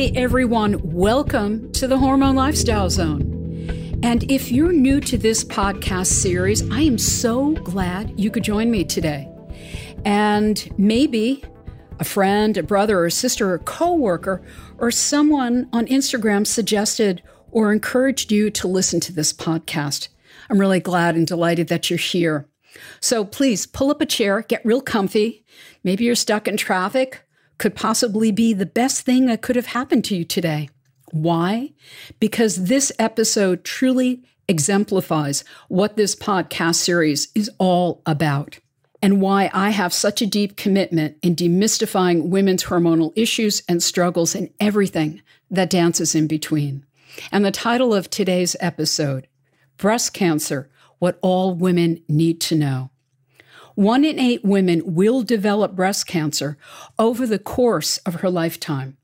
Hey everyone, welcome to the Hormone Lifestyle Zone. And if you're new to this podcast series, I am so glad you could join me today. And maybe a friend, a brother, or sister, or coworker, or someone on Instagram suggested or encouraged you to listen to this podcast. I'm really glad and delighted that you're here. So please pull up a chair, get real comfy. Maybe you're stuck in traffic could possibly be the best thing that could have happened to you today. Why? Because this episode truly exemplifies what this podcast series is all about and why I have such a deep commitment in demystifying women's hormonal issues and struggles and everything that dances in between. And the title of today's episode Breast Cancer What All Women Need to Know. One in eight women will develop breast cancer over the course of her lifetime.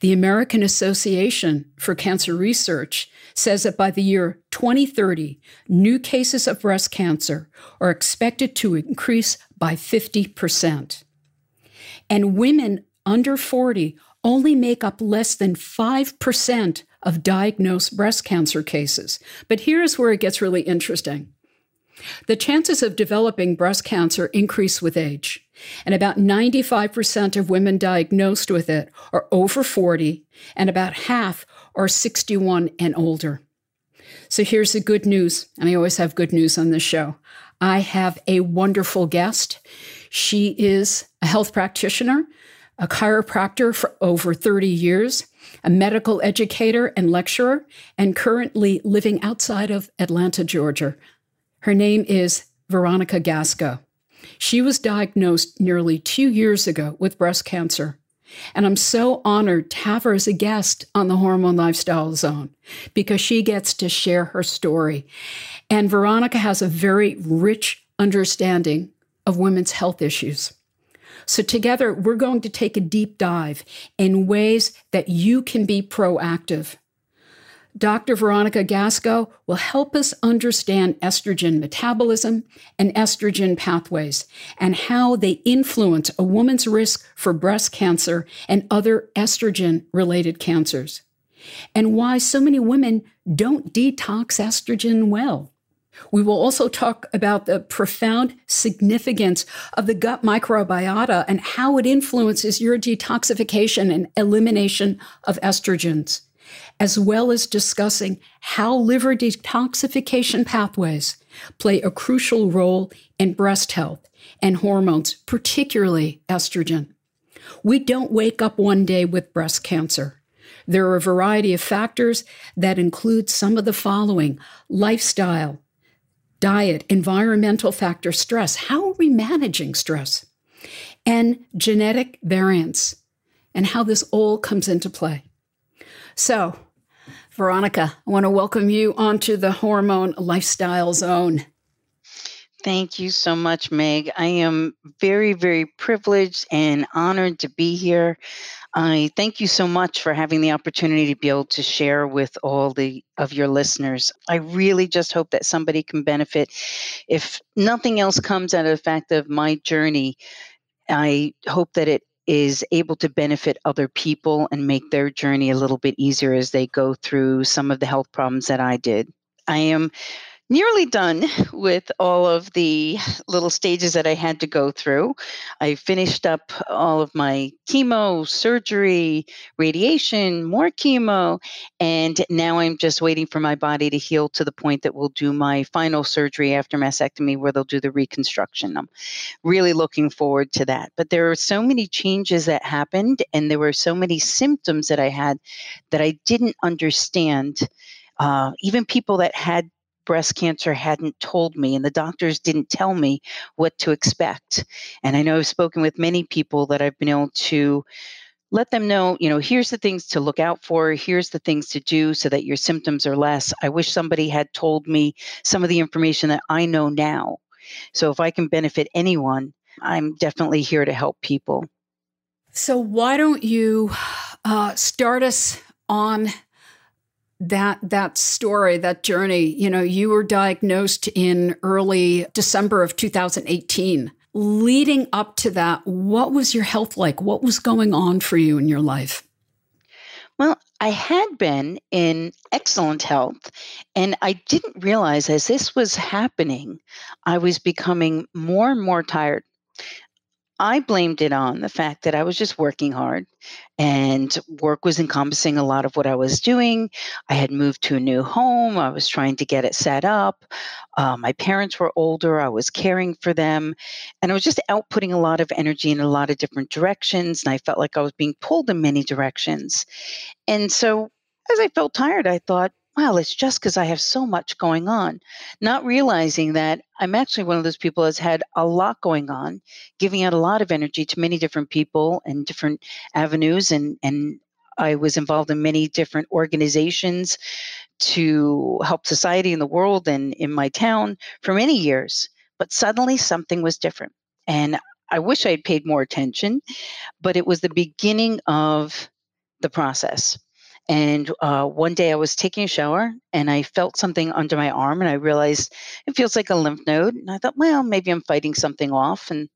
The American Association for Cancer Research says that by the year 2030, new cases of breast cancer are expected to increase by 50%. And women under 40 only make up less than 5% of diagnosed breast cancer cases. But here's where it gets really interesting. The chances of developing breast cancer increase with age, and about 95% of women diagnosed with it are over 40, and about half are 61 and older. So here's the good news, and I always have good news on this show. I have a wonderful guest. She is a health practitioner, a chiropractor for over 30 years, a medical educator and lecturer, and currently living outside of Atlanta, Georgia. Her name is Veronica Gasco. She was diagnosed nearly two years ago with breast cancer. And I'm so honored to have her as a guest on the Hormone Lifestyle Zone because she gets to share her story. And Veronica has a very rich understanding of women's health issues. So, together, we're going to take a deep dive in ways that you can be proactive Dr. Veronica Gasco will help us understand estrogen metabolism and estrogen pathways and how they influence a woman's risk for breast cancer and other estrogen related cancers, and why so many women don't detox estrogen well. We will also talk about the profound significance of the gut microbiota and how it influences your detoxification and elimination of estrogens as well as discussing how liver detoxification pathways play a crucial role in breast health and hormones, particularly estrogen. We don't wake up one day with breast cancer. There are a variety of factors that include some of the following lifestyle, diet, environmental factor, stress. How are we managing stress? And genetic variants, and how this all comes into play. So, Veronica, I want to welcome you onto the Hormone Lifestyle Zone. Thank you so much, Meg. I am very, very privileged and honored to be here. I thank you so much for having the opportunity to be able to share with all the of your listeners. I really just hope that somebody can benefit. If nothing else comes out of the fact of my journey, I hope that it is able to benefit other people and make their journey a little bit easier as they go through some of the health problems that I did. I am nearly done with all of the little stages that I had to go through. I finished up all of my chemo, surgery, radiation, more chemo, and now I'm just waiting for my body to heal to the point that we'll do my final surgery after mastectomy where they'll do the reconstruction. I'm really looking forward to that. But there are so many changes that happened and there were so many symptoms that I had that I didn't understand. Uh, even people that had breast cancer hadn't told me, and the doctors didn't tell me what to expect. And I know I've spoken with many people that I've been able to let them know, you know, here's the things to look out for, here's the things to do so that your symptoms are less. I wish somebody had told me some of the information that I know now. So if I can benefit anyone, I'm definitely here to help people. So why don't you uh, start us on that that story, that journey, you know, you were diagnosed in early December of 2018. Leading up to that, what was your health like? What was going on for you in your life? Well, I had been in excellent health, and I didn't realize as this was happening, I was becoming more and more tired. I blamed it on the fact that I was just working hard and work was encompassing a lot of what I was doing. I had moved to a new home. I was trying to get it set up. Uh, my parents were older. I was caring for them. And I was just outputting a lot of energy in a lot of different directions. And I felt like I was being pulled in many directions. And so as I felt tired, I thought, well, it's just because I have so much going on, not realizing that I'm actually one of those people that's had a lot going on, giving out a lot of energy to many different people and different avenues. And, and I was involved in many different organizations to help society in the world and in my town for many years. But suddenly something was different. And I wish I had paid more attention, but it was the beginning of the process. And uh, one day I was taking a shower and I felt something under my arm and I realized it feels like a lymph node. And I thought, well, maybe I'm fighting something off. And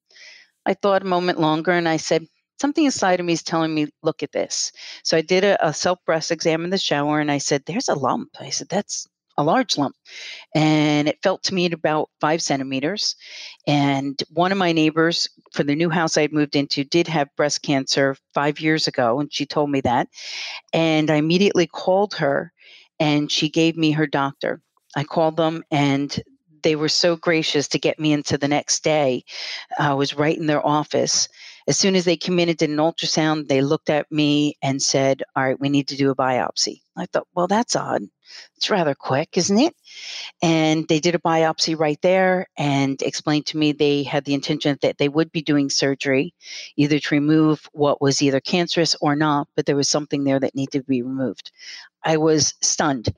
I thought a moment longer and I said, something inside of me is telling me, look at this. So I did a, a self breast exam in the shower and I said, there's a lump. I said, that's a large lump. And it felt to me at about five centimeters. And one of my neighbors for the new house I'd moved into did have breast cancer five years ago. And she told me that. And I immediately called her and she gave me her doctor. I called them and they were so gracious to get me into the next day. I was right in their office. As soon as they and did an ultrasound, they looked at me and said, All right, we need to do a biopsy. I thought, Well, that's odd. It's rather quick, isn't it? And they did a biopsy right there and explained to me they had the intention that they would be doing surgery, either to remove what was either cancerous or not, but there was something there that needed to be removed. I was stunned.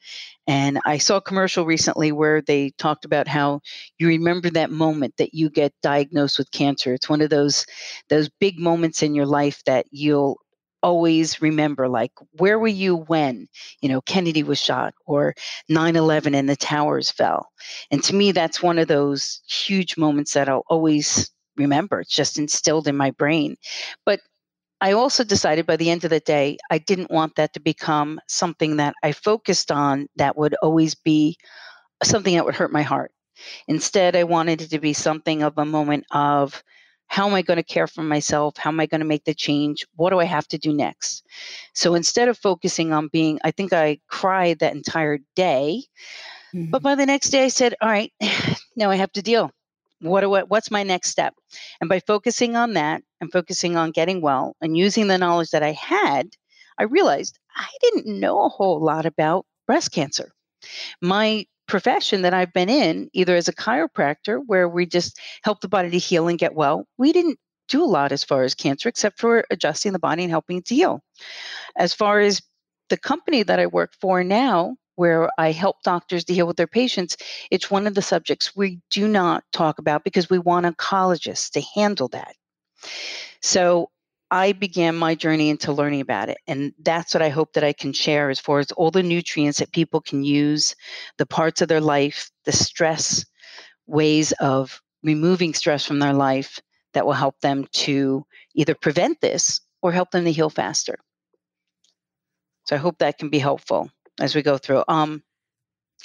And I saw a commercial recently where they talked about how you remember that moment that you get diagnosed with cancer. It's one of those those big moments in your life that you'll always remember like where were you when you know kennedy was shot or 9-11 and the towers fell? And to me that's one of those huge moments that i'll always remember. It's just instilled in my brain. But i also decided by the end of the day i didn't want that to become something that i focused on that would always be something that would hurt my heart instead i wanted it to be something of a moment of how am I going to care for myself? How am I going to make the change? What do I have to do next? So instead of focusing on being, I think I cried that entire day. Mm-hmm. But by the next day, I said, all right, now I have to deal. What I, what's my next step? And by focusing on that and focusing on getting well and using the knowledge that I had, I realized I didn't know a whole lot about breast cancer. My profession that I've been in, either as a chiropractor, where we just help the body to heal and get well, we didn't do a lot as far as cancer, except for adjusting the body and helping it to heal. As far as the company that I work for now, where I help doctors to heal with their patients, it's one of the subjects we do not talk about because we want oncologists to handle that. So I began my journey into learning about it. And that's what I hope that I can share as far as all the nutrients that people can use, the parts of their life, the stress, ways of removing stress from their life that will help them to either prevent this or help them to heal faster. So I hope that can be helpful as we go through. Um,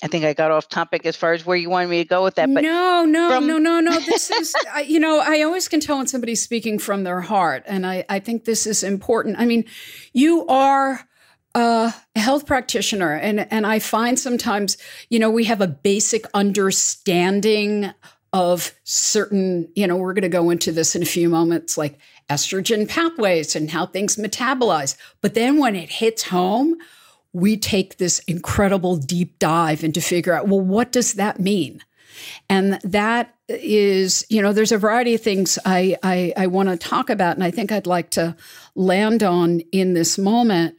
I think I got off topic as far as where you wanted me to go with that. But no, no, from- no, no, no. This is, you know, I always can tell when somebody's speaking from their heart. And I, I think this is important. I mean, you are a health practitioner. And, and I find sometimes, you know, we have a basic understanding of certain, you know, we're going to go into this in a few moments, like estrogen pathways and how things metabolize. But then when it hits home, we take this incredible deep dive into figure out, well, what does that mean? And that is, you know, there's a variety of things I, I, I want to talk about, and I think I'd like to land on in this moment.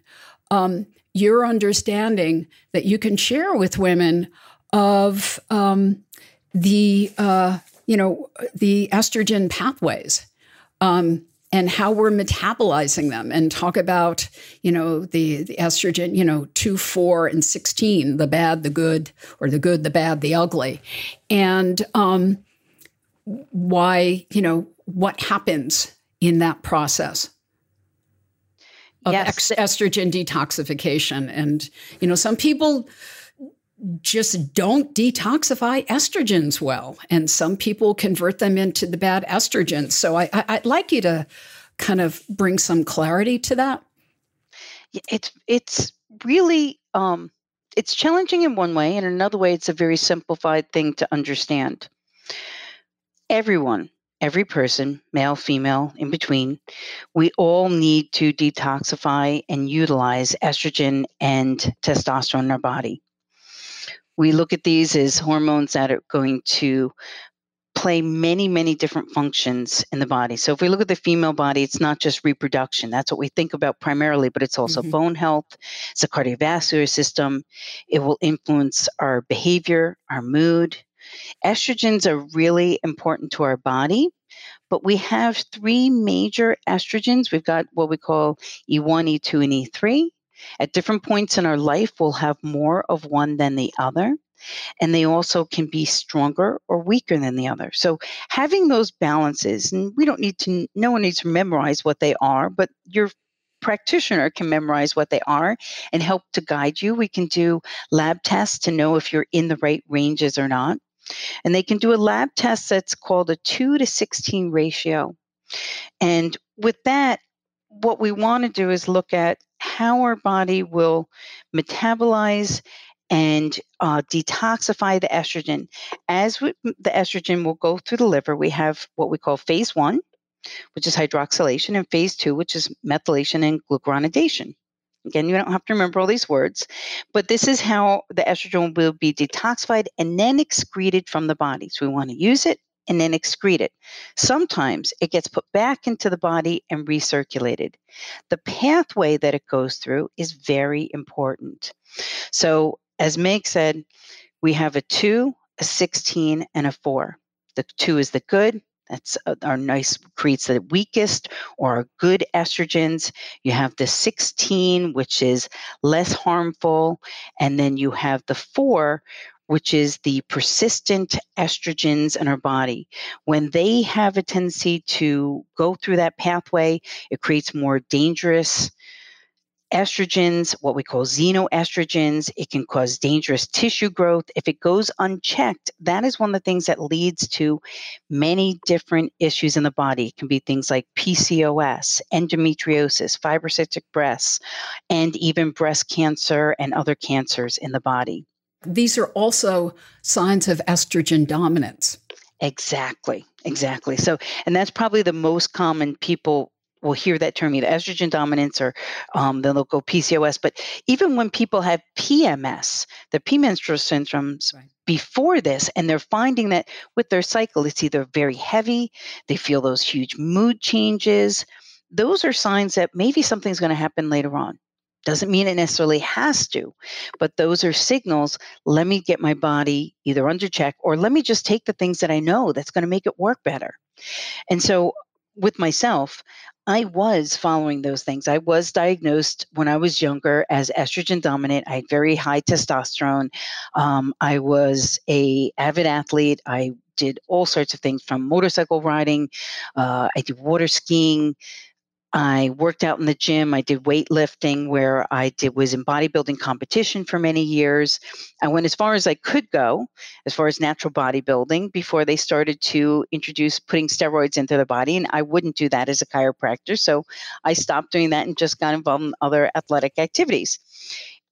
Um, your understanding that you can share with women of um, the, uh, you know, the estrogen pathways. Um, and how we're metabolizing them and talk about you know the, the estrogen you know 2 4 and 16 the bad the good or the good the bad the ugly and um, why you know what happens in that process of yes. ex- estrogen detoxification. And, you know, some people just don't detoxify estrogens well, and some people convert them into the bad estrogens. So I, I, would like you to kind of bring some clarity to that. It's it's really um, it's challenging in one way, and another way, it's a very simplified thing to understand. Everyone every person, male, female, in between, we all need to detoxify and utilize estrogen and testosterone in our body. We look at these as hormones that are going to play many, many different functions in the body. So if we look at the female body, it's not just reproduction. That's what we think about primarily, but it's also mm-hmm. bone health, it's a cardiovascular system. It will influence our behavior, our mood, Estrogens are really important to our body, but we have three major estrogens. We've got what we call E1, E2, and E3. At different points in our life, we'll have more of one than the other. And they also can be stronger or weaker than the other. So having those balances, and we don't need to, no one needs to memorize what they are, but your practitioner can memorize what they are and help to guide you. We can do lab tests to know if you're in the right ranges or not. And they can do a lab test that's called a 2 to 16 ratio. And with that, what we want to do is look at how our body will metabolize and uh, detoxify the estrogen. As we, the estrogen will go through the liver, we have what we call phase one, which is hydroxylation, and phase two, which is methylation and glucuronidation. Again, you don't have to remember all these words, but this is how the estrogen will be detoxified and then excreted from the body. So we want to use it and then excrete it. Sometimes it gets put back into the body and recirculated. The pathway that it goes through is very important. So, as Meg said, we have a 2, a 16, and a 4. The 2 is the good, that's uh, our nice creates the weakest or our good estrogens. You have the 16, which is less harmful, and then you have the 4, which is the persistent estrogens in our body. When they have a tendency to go through that pathway, it creates more dangerous estrogens, what we call xenoestrogens. It can cause dangerous tissue growth. If it goes unchecked, that is one of the things that leads to many different issues in the body. It can be things like PCOS, endometriosis, fibrocystic breasts, and even breast cancer and other cancers in the body. These are also signs of estrogen dominance. Exactly, exactly. So, and that's probably the most common people will hear that term either estrogen dominance or um, then they'll go PCOS. But even when people have PMS, the premenstrual syndromes right. before this, and they're finding that with their cycle, it's either very heavy, they feel those huge mood changes. Those are signs that maybe something's going to happen later on. Doesn't mean it necessarily has to, but those are signals. Let me get my body either under check or let me just take the things that I know that's going to make it work better. And so with myself, I was following those things. I was diagnosed when I was younger as estrogen dominant. I had very high testosterone. Um, I was a avid athlete. I did all sorts of things from motorcycle riding. Uh, I did water skiing. I worked out in the gym. I did weightlifting where I did was in bodybuilding competition for many years. I went as far as I could go, as far as natural bodybuilding, before they started to introduce putting steroids into the body. And I wouldn't do that as a chiropractor. So I stopped doing that and just got involved in other athletic activities.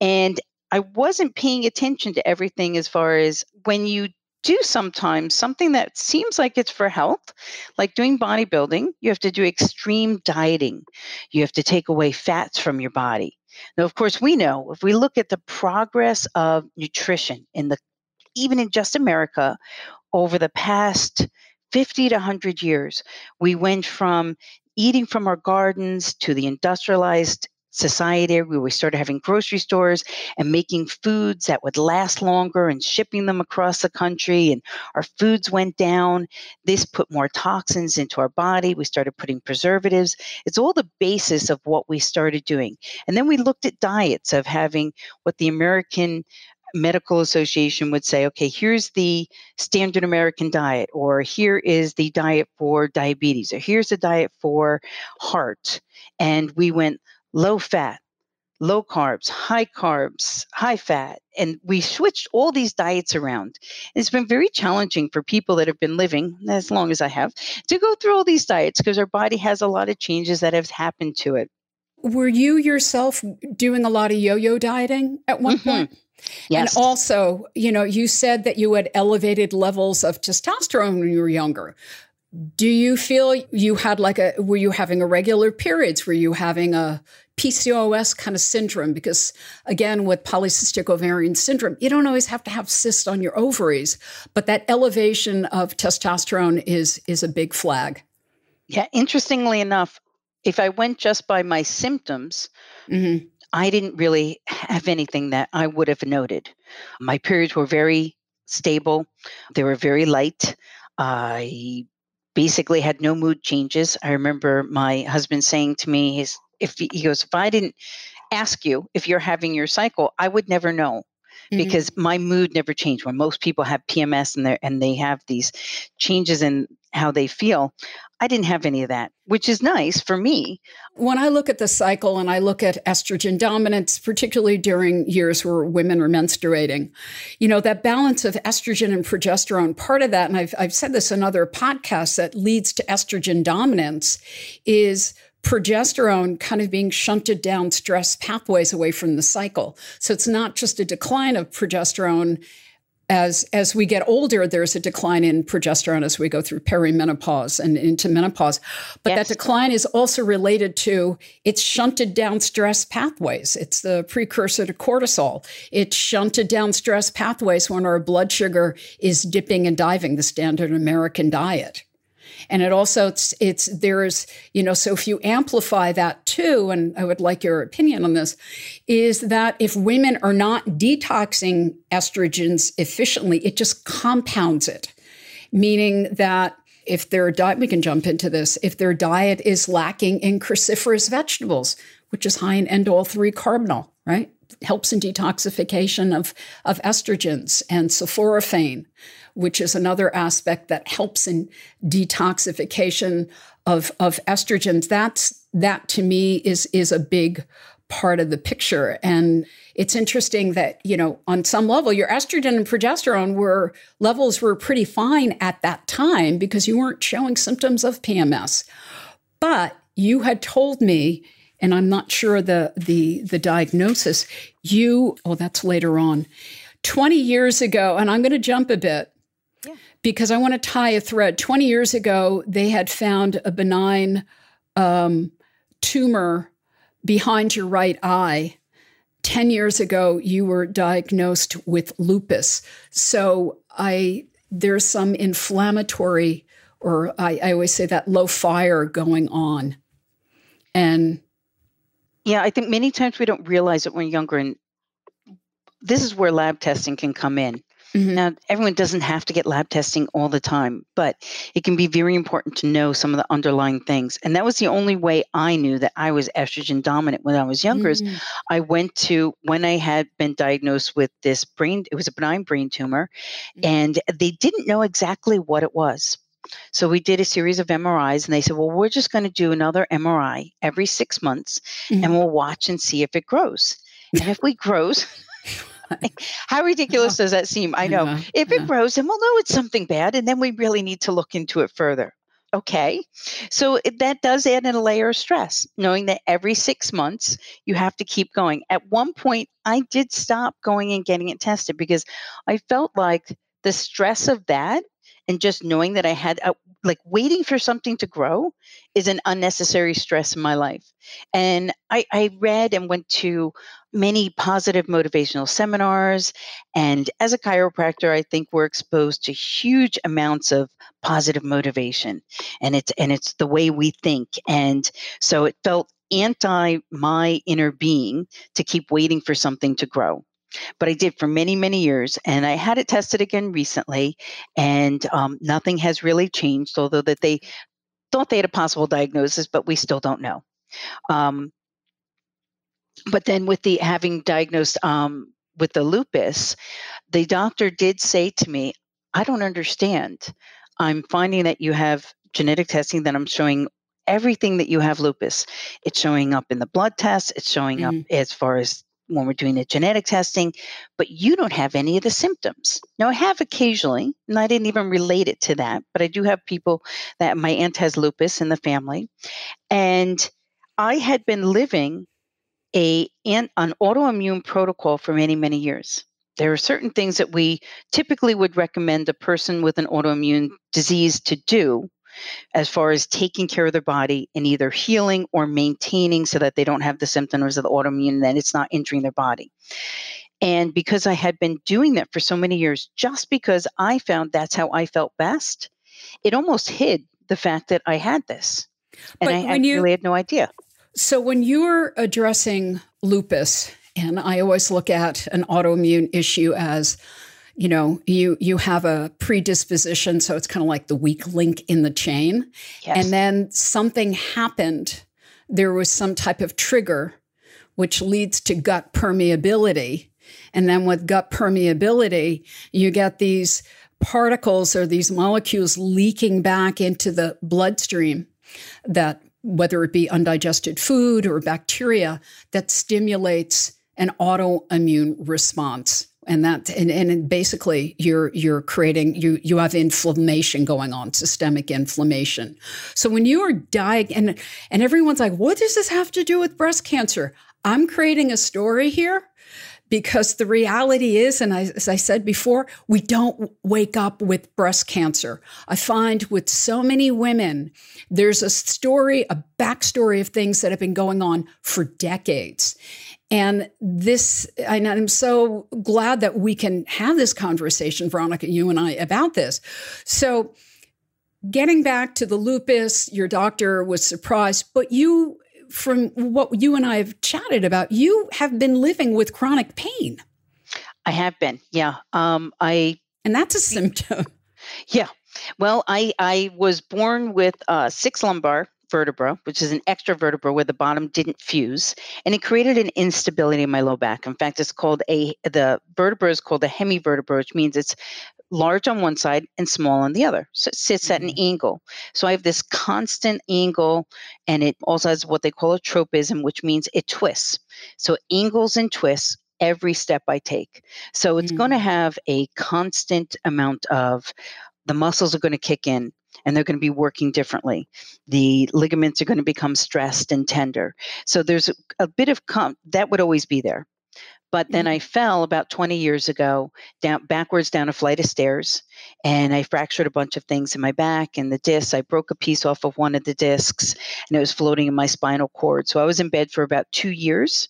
And I wasn't paying attention to everything as far as when you do sometimes something that seems like it's for health, like doing bodybuilding, you have to do extreme dieting. You have to take away fats from your body. Now, of course, we know if we look at the progress of nutrition in the even in just America over the past 50 to 100 years, we went from eating from our gardens to the industrialized society where we started having grocery stores and making foods that would last longer and shipping them across the country and our foods went down. This put more toxins into our body. We started putting preservatives. It's all the basis of what we started doing. And then we looked at diets of having what the american medical association would say okay here's the standard american diet or here is the diet for diabetes or here's the diet for heart. And we went low fat, low carbs, high carbs, high fat. And we switched all these diets around. It's been very challenging for people that have been living as long as I have to go through all these diets because our body has a lot of changes that have happened to it. Were you yourself doing a lot of yo yo dieting at one mm-hmm. point? Yes. And also, you know, you said that you had elevated levels of testosterone when you were younger. Do you feel you had like a, were you having irregular periods? Were you having a PCOS kind of syndrome? Because again, with polycystic ovarian syndrome, you don't always have to have cysts on your ovaries, but that elevation of testosterone is, is a big flag. Yeah, interestingly enough, if I went just by my symptoms, mm-hmm. I didn't really have anything that I would have noted. My periods were very stable, they were very light. I basically had no mood changes. I remember my husband saying to me, his, if he goes, if I didn't ask you if you're having your cycle, I would never know. Mm-hmm. Because my mood never changed. When most people have PMS and they and they have these changes in how they feel, I didn't have any of that, which is nice for me. When I look at the cycle and I look at estrogen dominance, particularly during years where women are menstruating, you know, that balance of estrogen and progesterone, part of that, and I've, I've said this in other podcasts, that leads to estrogen dominance is progesterone kind of being shunted down stress pathways away from the cycle. So it's not just a decline of progesterone as as we get older, there's a decline in progesterone as we go through perimenopause and into menopause. But yes. that decline is also related to it's shunted down stress pathways. It's the precursor to cortisol. It's shunted down stress pathways when our blood sugar is dipping and diving, the standard American diet. And it also it's, it's there's you know so if you amplify that too, and I would like your opinion on this, is that if women are not detoxing estrogens efficiently, it just compounds it, meaning that if their diet, we can jump into this, if their diet is lacking in cruciferous vegetables, which is high in indole 3 carbinol, right? Helps in detoxification of, of estrogens and sulforaphane which is another aspect that helps in detoxification of, of estrogens. That's that to me is is a big part of the picture. And it's interesting that, you know, on some level, your estrogen and progesterone were levels were pretty fine at that time because you weren't showing symptoms of PMS. But you had told me, and I'm not sure the the the diagnosis, you oh, that's later on. 20 years ago, and I'm going to jump a bit because I want to tie a thread. 20 years ago, they had found a benign um, tumor behind your right eye. 10 years ago, you were diagnosed with lupus. So I there's some inflammatory, or I, I always say that low fire going on. And yeah, I think many times we don't realize it when younger. And this is where lab testing can come in. Mm-hmm. Now, everyone doesn't have to get lab testing all the time, but it can be very important to know some of the underlying things. And that was the only way I knew that I was estrogen dominant when I was younger. Mm-hmm. I went to when I had been diagnosed with this brain, it was a benign brain tumor, mm-hmm. and they didn't know exactly what it was. So we did a series of MRIs, and they said, Well, we're just going to do another MRI every six months, and mm-hmm. we'll watch and see if it grows. And if it grows, How ridiculous does that seem? I know. If it grows, then we'll know it's something bad, and then we really need to look into it further. Okay. So that does add in a layer of stress, knowing that every six months you have to keep going. At one point, I did stop going and getting it tested because I felt like the stress of that and just knowing that I had a, like waiting for something to grow is an unnecessary stress in my life. And I, I read and went to many positive motivational seminars. And as a chiropractor, I think we're exposed to huge amounts of positive motivation. And it's and it's the way we think. And so it felt anti my inner being to keep waiting for something to grow but I did for many, many years, and I had it tested again recently, and um, nothing has really changed. Although that they thought they had a possible diagnosis, but we still don't know. Um, but then with the having diagnosed um, with the lupus, the doctor did say to me, "I don't understand. I'm finding that you have genetic testing that I'm showing everything that you have lupus. It's showing up in the blood tests, it's showing mm-hmm. up as far as when we're doing the genetic testing, but you don't have any of the symptoms. Now, I have occasionally, and I didn't even relate it to that, but I do have people that my aunt has lupus in the family. And I had been living a, an, autoimmune protocol for many, many years. There are certain things that we typically would recommend a person with an autoimmune disease to do as far as taking care of their body and either healing or maintaining so that they don't have the symptoms of the autoimmune and that it's not injuring their body. And because I had been doing that for so many years, just because I found that's how I felt best, it almost hid the fact that I had this. And but I, I you, really had no idea. So when you're addressing lupus, and I always look at an autoimmune issue as you know you you have a predisposition so it's kind of like the weak link in the chain. Yes. and then something happened. There was some type of trigger which leads to gut permeability. And then with gut permeability you get these particles or these molecules leaking back into the bloodstream that whether it be undigested food or bacteria that stimulates an autoimmune response and that and, and basically you're you're creating you you have inflammation going on systemic inflammation. So when you are dying and and everyone's like what does this have to do with breast cancer? I'm creating a story here because the reality is and I, as i said before we don't wake up with breast cancer. I find with so many women there's a story a backstory of things that have been going on for decades and this, and I'm so glad that we can have this conversation, Veronica, you and I, about this. So, getting back to the lupus, your doctor was surprised, but you, from what you and I have chatted about, you have been living with chronic pain. I have been, yeah. Um, I and that's a symptom. Yeah. Well, I I was born with uh, six lumbar vertebra, which is an extra vertebra where the bottom didn't fuse, and it created an instability in my low back. In fact, it's called a the vertebra is called a hemivertebra, which means it's large on one side and small on the other. So it sits at an mm-hmm. angle. So I have this constant angle, and it also has what they call a tropism, which means it twists. So angles and twists every step I take. So it's mm-hmm. going to have a constant amount of the muscles are going to kick in and they're going to be working differently. The ligaments are going to become stressed and tender. So there's a, a bit of com- that would always be there. But then I mm-hmm. fell about 20 years ago down backwards down a flight of stairs and I fractured a bunch of things in my back and the disc. I broke a piece off of one of the discs and it was floating in my spinal cord. So I was in bed for about two years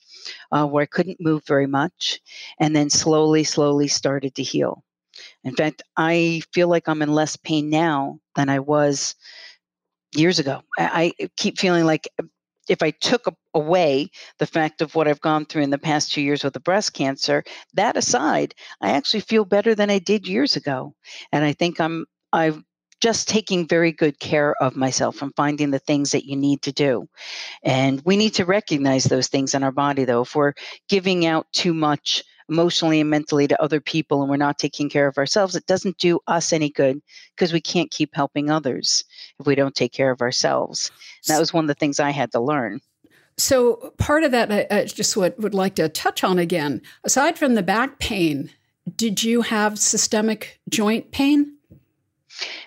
uh, where I couldn't move very much and then slowly, slowly started to heal. In fact, I feel like I'm in less pain now than I was years ago. I, keep feeling like uh, if I took away the fact of what I've gone through in the past two years with the breast cancer, that aside, I actually feel better than I did years ago. And I think I'm I'm just taking very good care of myself and finding the things that you need to do. And we need to recognize those things in our body though. If we're giving out too much emotionally and mentally to other people and we're not taking care of ourselves, it doesn't do us any good because we can't keep helping others if we don't take care of ourselves. that was one of the things I had to learn. So, part of that, I, I just would, would like to touch on again. Aside from the back pain, did you have systemic joint pain?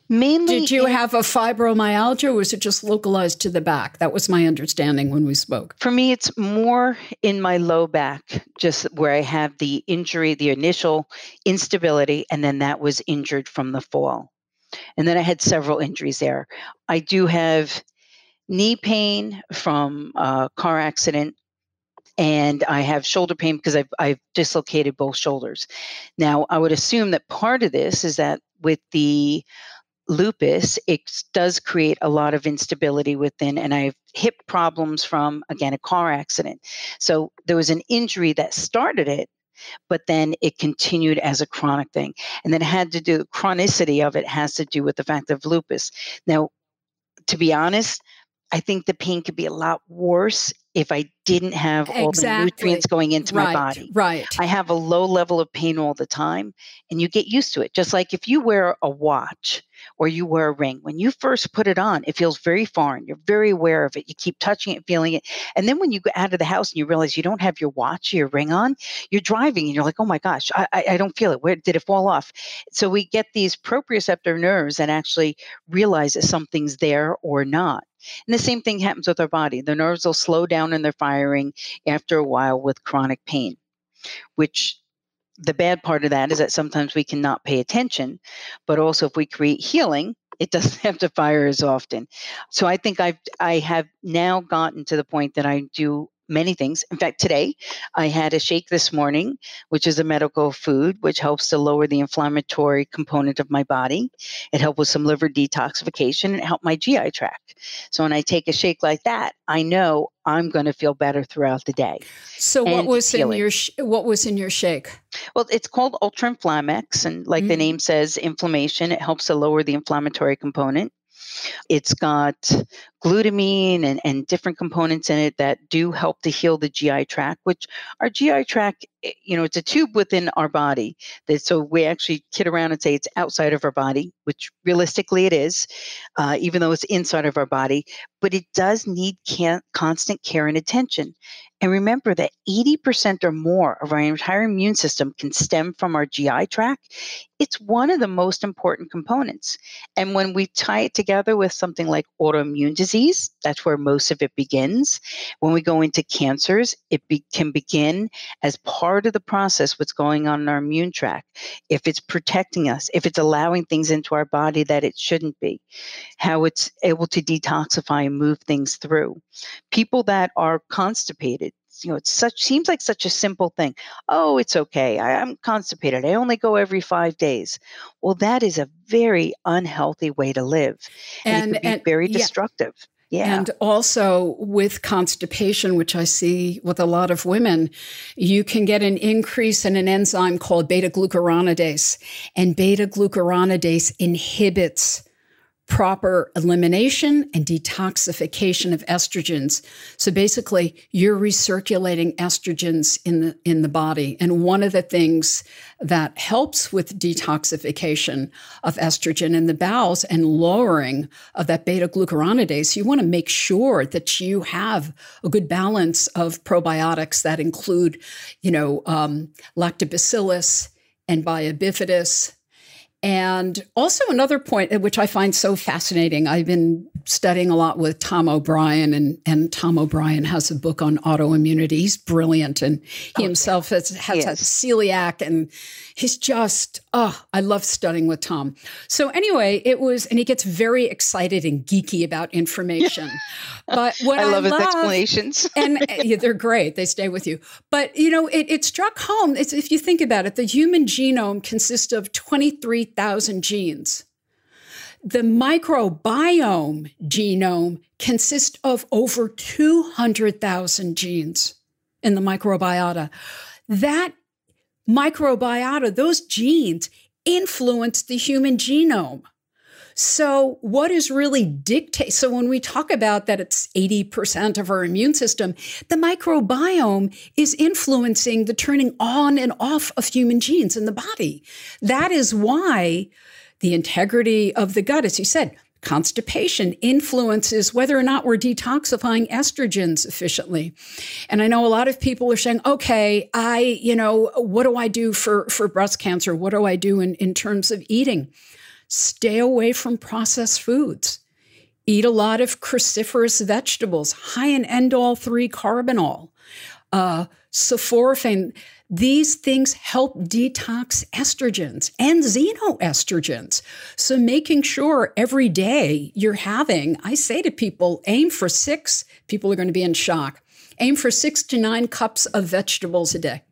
Mainly, did you have a fibromyalgia, or was it just localized to the back? That was my understanding when we spoke. For me, it's more in my low back, just where I have the injury, the initial instability, and then that was injured from the fall. And then I had several injuries there. I do have knee pain from a car accident and I have shoulder pain because I've, I've dislocated both shoulders. Now, I would assume that part of this is that with the lupus, it does create a lot of instability within, and I have hip problems from, again, a car accident. So there was an injury that started it, but then it continued as a chronic thing. And then it had to do, the chronicity of it has to do with the fact of lupus. Now, to be honest, I think the pain could be a lot worse if I didn't have all Exactly. the nutrients going into my body. right. I have a low level of pain all the time, and you get used to it. Just like if you wear a watch or you wear a ring, when you first put it on, it feels very foreign. You're very aware of it. You keep touching it, feeling it. And then when you go out of the house and you realize you don't have your watch or your ring on, you're driving and you're like, oh my gosh, I, I, I don't feel it. Where did it fall off? So we get these proprioceptor nerves that actually realize that something's there or not. And the same thing happens with our body. The nerves will slow down in their firing after a while with chronic pain, which the bad part of that is that sometimes we cannot pay attention, but also if we create healing, it doesn't have to fire as often. So I think I've I have now gotten to the point that I do many things. In fact, today I had a shake this morning, which is a medical food, which helps to lower the inflammatory component of my body. It helped with some liver detoxification and it helped my GI tract. So when I take a shake like that, I know I'm going to feel better throughout the day. So what was in your sh- what was in your shake? Well, it's called UltraInflamX, and like the Mhm. name says, inflammation. It helps to lower the inflammatory component. It's got glutamine and, and different components in it that do help to heal the GI tract, which our GI tract, eh, you know, it's a tube within our body. That so we actually kid around and say it's outside of our body, which realistically it is, uh, even though it's inside of our body. But it does need can- constant care and attention. And remember that 80% or more of our entire immune system can stem from our GI tract. It's one of the most important components. And when we tie it together with something like autoimmune disease, that's where most of it begins. When we go into cancers, it be- can begin as part of the process what's going on in our immune tract. If it's protecting us, if it's allowing things into our body that it shouldn't be, how it's able to detoxify and move things through. People that are constipated, you know, it's such seems like such a simple thing. Oh, it's okay. I, I'm constipated. I only go every five days. Well, that is a very unhealthy way to live, and, And- it can be and- very yeah. destructive. Yeah. And also with constipation, which I see with a lot of women, you can get an increase in an enzyme called beta glucuronidase. And beta glucuronidase inhibits proper elimination and detoxification of estrogens. So basically, you're recirculating estrogens in the in the body. And one of the things that helps with detoxification of estrogen in the bowels and lowering of that beta glucuronidase, you want to make sure that you have a good balance of probiotics that include, you know, um, lactobacillus and biobifidus and also another point uh, which I find so fascinating. I've been studying a lot with Tom O'Bryan, and, and Tom O'Bryan has a book on autoimmunity. He's brilliant, and he himself has, has celiac, and he's just oh, I love studying with Tom. So anyway, it was, and he gets very excited and geeky about information. but what I I, love his explanations. and uh, yeah, they're great. They stay with you. But you know, it, it struck home. It's, if you think about it, the human genome consists of twenty three thousand genes. The microbiome genome consists of over two hundred thousand genes in the microbiota. That microbiota, those genes, influence the human genome. So, what is really dictate? So, when we talk about that it's 80% of our immune system, the microbiome is influencing the turning on and off of human genes in the body. That is why the integrity of the gut, as you said, constipation influences whether or not we're detoxifying estrogens efficiently. And I know a lot of people are saying, okay, I, you know, what do I do for, for breast cancer? What do I do in, in terms of eating? Stay away from processed foods. Eat a lot of cruciferous vegetables, high in indole 3 carbinol, uh, sulforaphane. These things help detox estrogens and xenoestrogens. So, making sure every day you're having, I say to people, aim for six, people are going to be in shock, aim for six to nine cups of vegetables a day.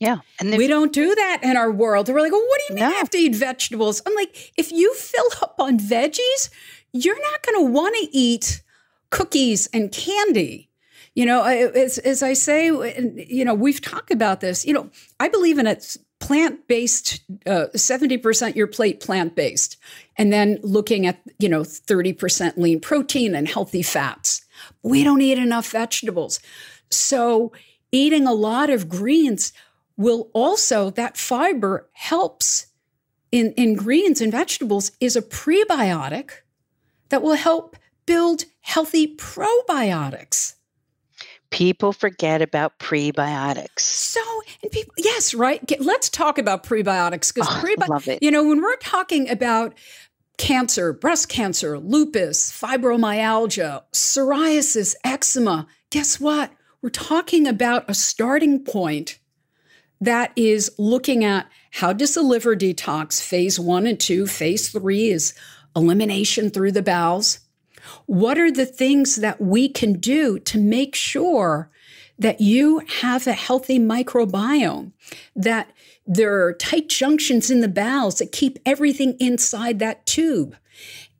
Yeah. And We don't do that in our world. We're like, well, what do you mean I have to eat vegetables? I'm like, if you fill up on veggies, you're not going to want to eat cookies and candy. You know, as, as I say, you know, we've talked about this. You know, I believe in a plant based, uh, 70% your plate plant based, and then looking at, you know, 30% lean protein and healthy fats. We don't eat enough vegetables. So eating a lot of greens will also, that fiber helps in, in greens and vegetables is a prebiotic that will help build healthy probiotics. People forget about prebiotics. So, and people, yes, right. Get, let's talk about prebiotics because Oh, ah, prebi- love it. you know, when we're talking about cancer, breast cancer, lupus, fibromyalgia, psoriasis, eczema, guess what? We're talking about a starting point that is looking at how does the liver detox phase one and two, phase three is elimination through the bowels. What are the things that we can do to make sure that you have a healthy microbiome, that there are tight junctions in the bowels that keep everything inside that tube?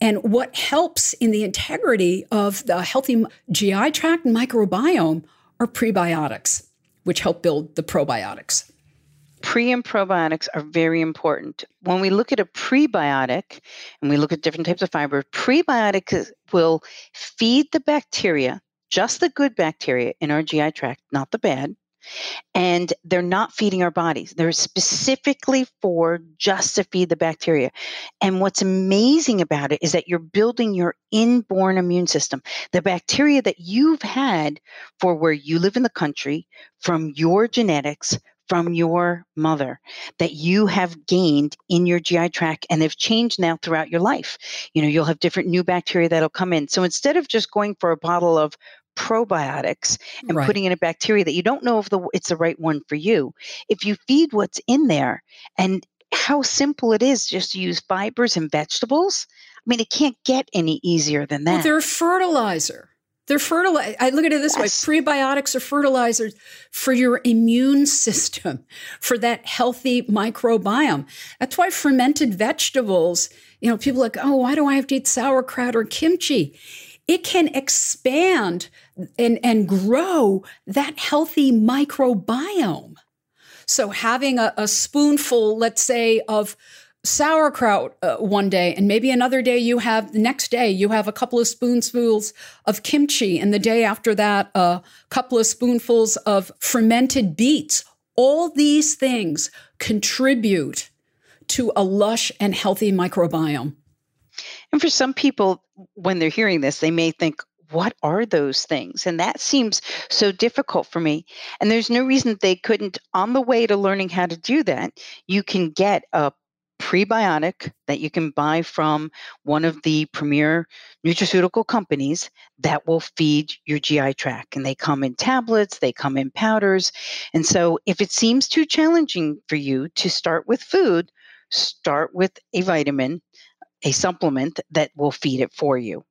And what helps in the integrity of the healthy GI tract microbiome are prebiotics, which help build the probiotics. Pre and probiotics are very important. When we look at a prebiotic and we look at different types of fiber, prebiotics will feed the bacteria, just the good bacteria in our GI tract, not the bad. And they're not feeding our bodies. They're specifically for just to feed the bacteria. And what's amazing about it is that you're building your inborn immune system. The bacteria that you've had for where you live in the country, from your genetics, from your mother that you have gained in your GI tract and they've changed now throughout your life. You know, you'll have different new bacteria that'll come in. So instead of just going for a bottle of probiotics and Right. putting in a bacteria that you don't know if the it's the right one for you, if you feed what's in there and how simple it is just to use fibers and vegetables, I mean, it can't get any easier than Well, that. they're a fertilizer. They're fertilizer. I look at it this Yes. way: prebiotics are fertilizers for your immune system, for that healthy microbiome. That's why fermented vegetables. You know, people are like, oh, why do I have to eat sauerkraut or kimchi? It can expand and and grow that healthy microbiome. So having a, a spoonful, let's say, of sauerkraut uh, one day, and maybe another day you have the next day you have a couple of spoonfuls of kimchi, and the day after that a couple of spoonfuls of fermented beets. All these things contribute to a lush and healthy microbiome. And for some people, when they're hearing this, they may think, what are those things? And that seems so difficult for me. And there's no reason they couldn't, on the way to learning how to do that, you can get a prebiotic that you can buy from one of the premier nutraceutical companies that will feed your GI tract. And they come in tablets, they come in powders. And so if it seems too challenging for you to start with food, start with a vitamin a supplement that will feed it for you.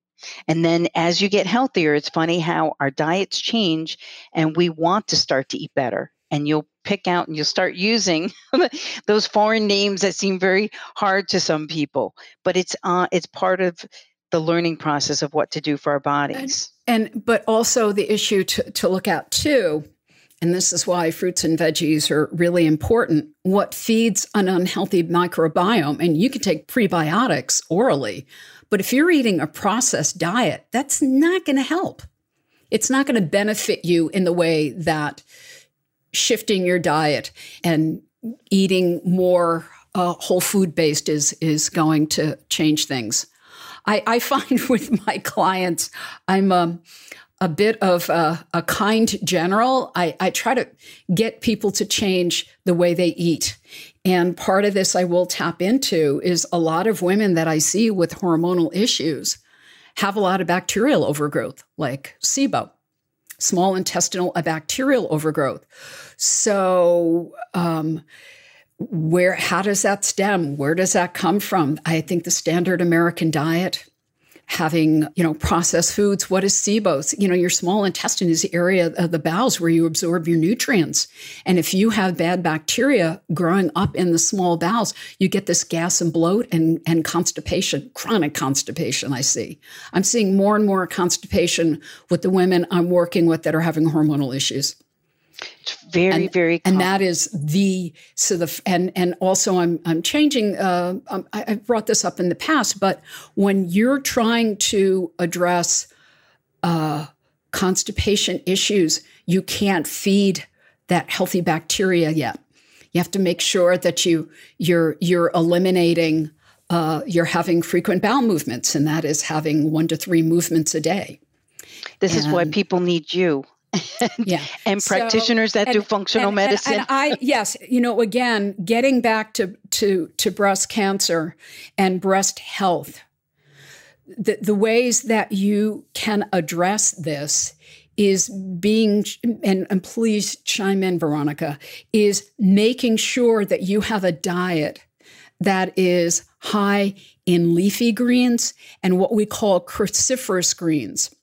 And then as you get healthier, it's funny how our diets change and we want to start to eat better. And you'll pick out and you'll start using those foreign names that seem very hard to some people, but it's uh, it's part of the learning process of what to do for our bodies. And but also the issue to, to look at too, and this is why fruits and veggies are really important. What feeds an unhealthy microbiome, and you can take prebiotics orally, but if you're eating a processed diet, that's not going to help. It's not going to benefit you in the way that shifting your diet and eating more uh, whole food based is is going to change things. I, I find with my clients, I'm um, a bit of a, a kind general. I, I try to get people to change the way they eat. And part of this I will tap into is a lot of women that I see with hormonal issues have a lot of bacterial overgrowth, like SIBO, small intestinal bacterial overgrowth. So, um, where how does that stem where does that come from i think the standard american diet having you know processed foods. What is SIBO you know your small intestine is the area of the bowels where you absorb your nutrients. And if you have bad bacteria growing up in the small bowels you get this gas and bloat and and constipation chronic constipation i see. I'm seeing more and more constipation with the women i'm working with that are having hormonal issues It's very, and, very, common. and that is the so the and and also I'm I'm changing. Uh, um, I, have brought this up in the past, but when you're trying to address uh, constipation issues, you can't feed that healthy bacteria yet. You have to make sure that you you're you're eliminating. Uh, you're having frequent bowel movements, and that is having one to three movements a day. This and, is why people need you. Yeah. and so, practitioners that and, do functional and, medicine. And, I yes, you know, again, getting back to to to breast cancer and breast health. The the ways that you can address this is being and, and please chime in veronica is making sure that you have a diet that is high in leafy greens and what we call cruciferous greens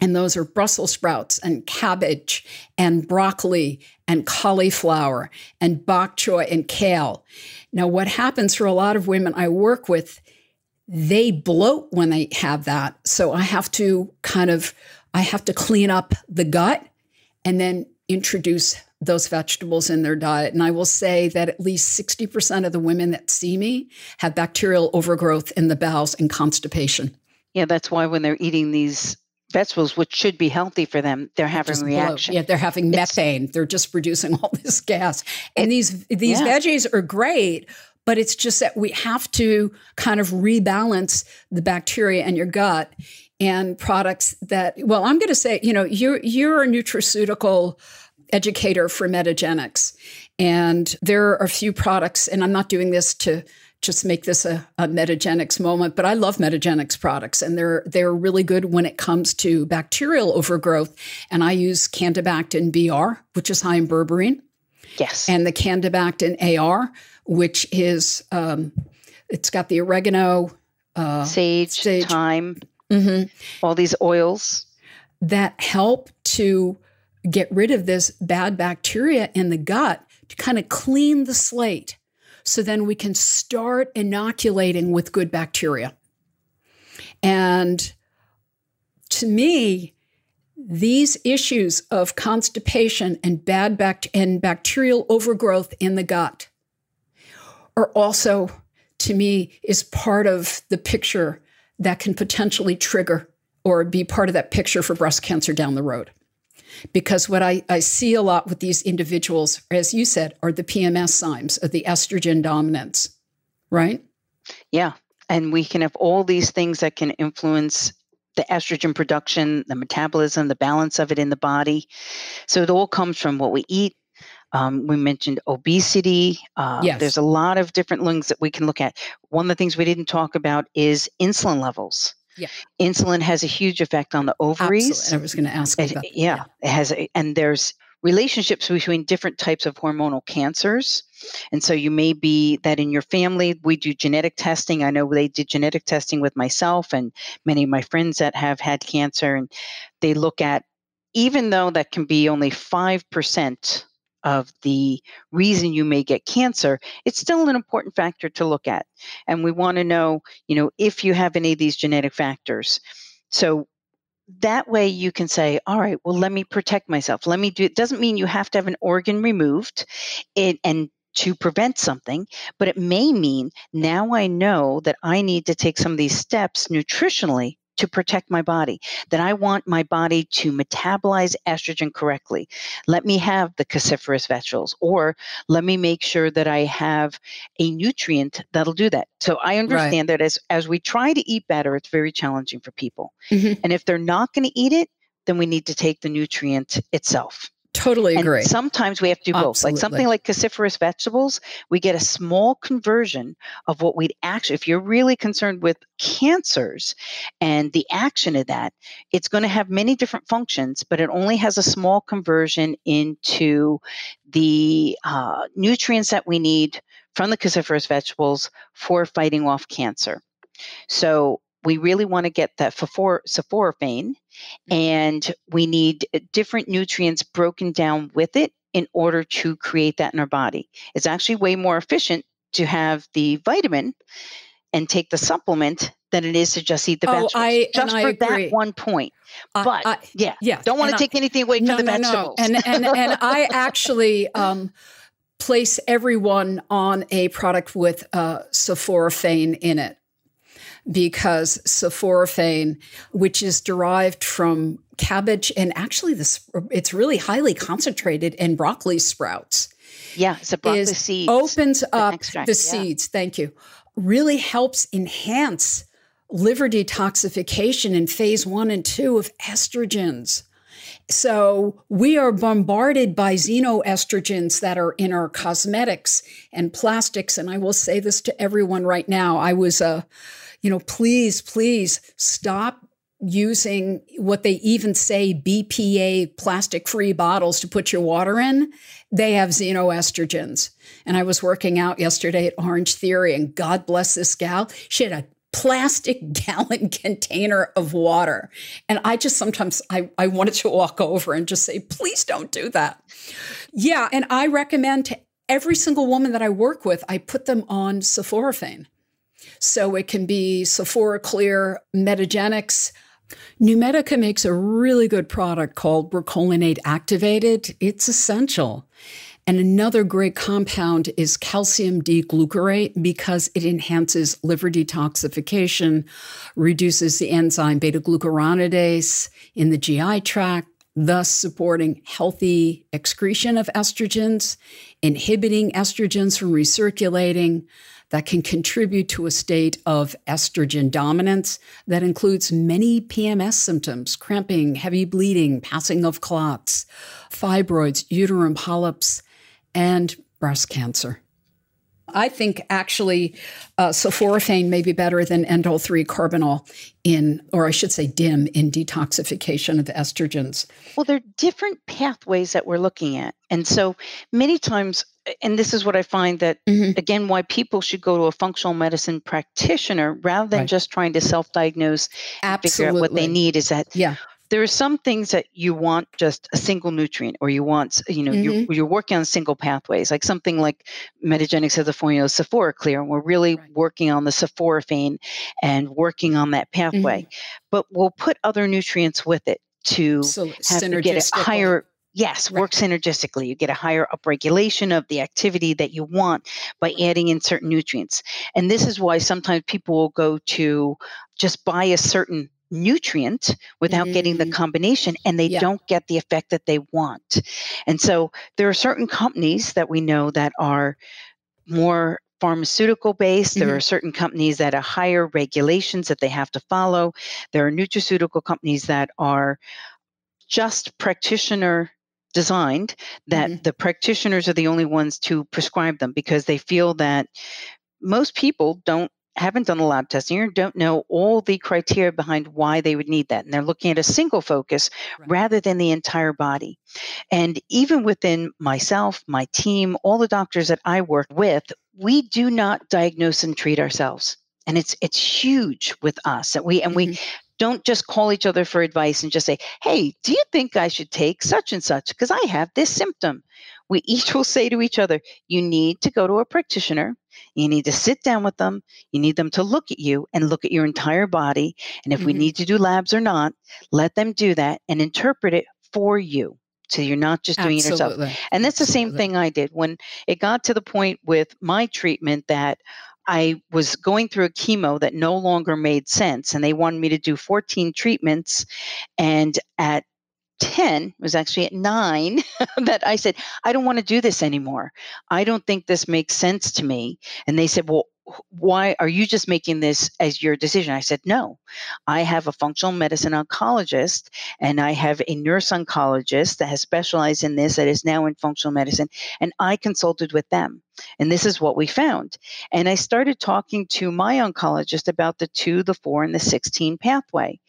and those are Brussels sprouts and cabbage and broccoli and cauliflower and bok choy and kale. Now, what happens for a lot of women I work with, they bloat when they have that. So I have to kind of I have to clean up the gut and then introduce those vegetables in their diet. And I will say that at least 60% of the women that see me have bacterial overgrowth in the bowels and constipation. Yeah, that's why when they're eating these vegetables, which should be healthy for them, they're having just reaction. Yeah, they're having methane. It's, they're just producing all this gas. And it, these these yeah. veggies are great, but it's just that we have to kind of rebalance the bacteria in your gut and products that well, I'm going to say, you know, you're you're a nutraceutical educator for Metagenics. And there are a few products, and I'm not doing this to just make this a, a metagenics moment. But I love metagenics products, and they're they're really good when it comes to bacterial overgrowth. And I use Candibactin BR, which is high in berberine. Yes. And the Candibactin AR, which is um, it's got the oregano, uh, sage, sage, thyme, mm-hmm. all these oils that help to get rid of this bad bacteria in the gut to kind of clean the slate so then we can start inoculating with good bacteria. And to me, these issues of constipation and bad bact- and bacterial overgrowth in the gut are also to me is part of the picture that can potentially trigger or be part of that picture for breast cancer down the road because what I, I see a lot with these individuals, as you said, are the PMS signs of the estrogen dominance, right? Yeah. And we can have all these things that can influence the estrogen production, the metabolism, the balance of it in the body. So it all comes from what we eat. Um, we mentioned obesity. Uh, yes. There's a lot of different things that we can look at. One of the things we didn't talk about is insulin levels. Yeah. Insulin has a huge effect on the ovaries. Absolutely. I was going to ask it, about that. Yeah, yeah. It has, a, and there's relationships between different types of hormonal cancers. And so you may be that in your family, we do genetic testing. I know they did genetic testing with myself and many of my friends that have had cancer. And they look at, even though that can be only 5% of the reason you may get cancer, it's still an important factor to look at. And we want to know, you know, if you have any of these genetic factors. So that way you can say, all right, well, let me protect myself. Let me do it. Doesn't mean you have to have an organ removed it, and to prevent something, but it may mean now I know that I need to take some of these steps nutritionally to protect my body, that I want my body to metabolize estrogen correctly. Let me have the cruciferous vegetables, or let me make sure that I have a nutrient that'll do that. So I understand right. that as, as we try to eat better, it's very challenging for people. Mm-hmm. And if they're not going to eat it, then we need to take the nutrient itself. Totally agree. And sometimes we have to do both. Like something like cruciferous vegetables, we get a small conversion of what we'd actually, if you're really concerned with cancers and the action of that, it's going to have many different functions, but it only has a small conversion into the uh, nutrients that we need from the cruciferous vegetables for fighting off cancer. So we really want to get that sulforaphane mm-hmm. and we need uh, different nutrients broken down with it in order to create that in our body. It's actually way more efficient to have the vitamin and take the supplement than it is to just eat the Oh, vegetables. I- just I for agree. that one point. I- But I- yeah, yeah, don't want to I- take anything away from no, the no, vegetables. No. And, and, and I actually um, place everyone on a product with uh, sulforaphane in it because sulforaphane, which is derived from cabbage, and actually this it's really highly concentrated in broccoli sprouts, yeah, it's broccoli seeds. opens up extract, the yeah. seeds. Thank you. Really helps enhance liver detoxification in phase one and two of estrogens. So we are bombarded by xenoestrogens that are in our cosmetics and plastics. And I will say this to everyone right now. I was, uh, you know, please, please stop using what they even say BPA plastic free bottles to put your water in. They have xenoestrogens. And I was working out yesterday at Orangetheory, and God bless this gal. She had a plastic gallon container of water. And I just sometimes I, I wanted to walk over and just say, please don't do that. Yeah. And I recommend to every single woman that I work with, I put them on sulforaphane. So it can be SulforaClear, Metagenics. Numedica makes a really good product called Brocolinate Activated. It's essential. And another great compound is calcium D-glucarate because it enhances liver detoxification, reduces the enzyme beta glucuronidase in the GI tract, thus supporting healthy excretion of estrogens, inhibiting estrogens from recirculating, that can contribute to a state of estrogen dominance that includes many PMS symptoms cramping, heavy bleeding, passing of clots, fibroids, uterine polyps, and breast cancer. I think actually uh, sulforaphane may be better than indole 3 carbinol in, or I should say DIM, in detoxification of estrogens. Well, there are different pathways that we're looking at. And so many times, and this is what I find that, Mhm. again, why people should go to a functional medicine practitioner rather than Right. just trying to self diagnose, figure out what they need is that Yeah. there are some things that you want just a single nutrient or you want you know you're, Mm-hmm. you're working on single pathways like something like metagenics has a formula SulforaClear and we're really Right. working on the sulforaphane and working on that pathway Mm-hmm. but we'll put other nutrients with it to So have to get a higher yes work synergistically. You get a higher upregulation of the activity that you want by adding in certain nutrients. And this is why sometimes people will go to just buy a certain nutrient without getting the Mm. combination and they Yeah. don't get the effect that they want. And so there are certain companies that we know that are more pharmaceutical based. There Mhm. are certain companies that have higher regulations that they have to follow. There are nutraceutical companies that are just practitioner designed that Mhm. the practitioners are the only ones to prescribe them because they feel that most people don't haven't done the lab testing or don't know all the criteria behind why they would need that and they're looking at a single focus Right. rather than the entire body and even within myself my team all the doctors that i work with we do not diagnose and treat ourselves and it's it's huge with us that we and we don't just call each other for advice and just say hey do you think i should take such and such? Because i have this symptom. We each will say to each other you need to go to a practitioner. You need to sit down with them. You need them to look at you and look at your entire body. And if we Mhm. need to do labs or not let them do that and interpret it for you so you're not just doing it yourself. Absolutely. and that's the same thing I did. When it got to the point with my treatment that I was going through a chemo that no longer made sense. And they wanted me to do 14 treatments. And at 10, it was actually at nine, that I said, I don't want to do this anymore. I don't think this makes sense to me. And they said, Well, why are you just making this as your decision? I said, No, I have a functional medicine oncologist and I have a nurse oncologist that has specialized in this that is now in functional medicine. And I consulted with them. And this is what we found. And I started talking to my oncologist about the two, the four, and the 16 pathway.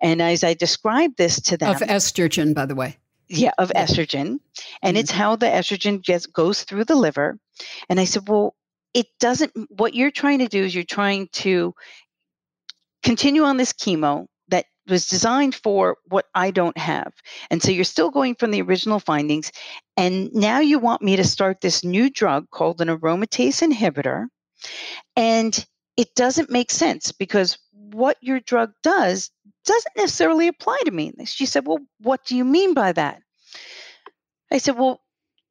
And as I described this to them, Of estrogen, by the way. yeah, of estrogen, and mm-hmm. it's how the estrogen just goes through the liver. And I said, well, it doesn't. What you're trying to do is you're trying to continue on this chemo that was designed for what I don't have, and so you're still going from the original findings, and now you want me to start this new drug called an aromatase inhibitor, and it doesn't make sense because what your drug does doesn't necessarily apply to me. She said, Well, what do you mean by that? I said, Well,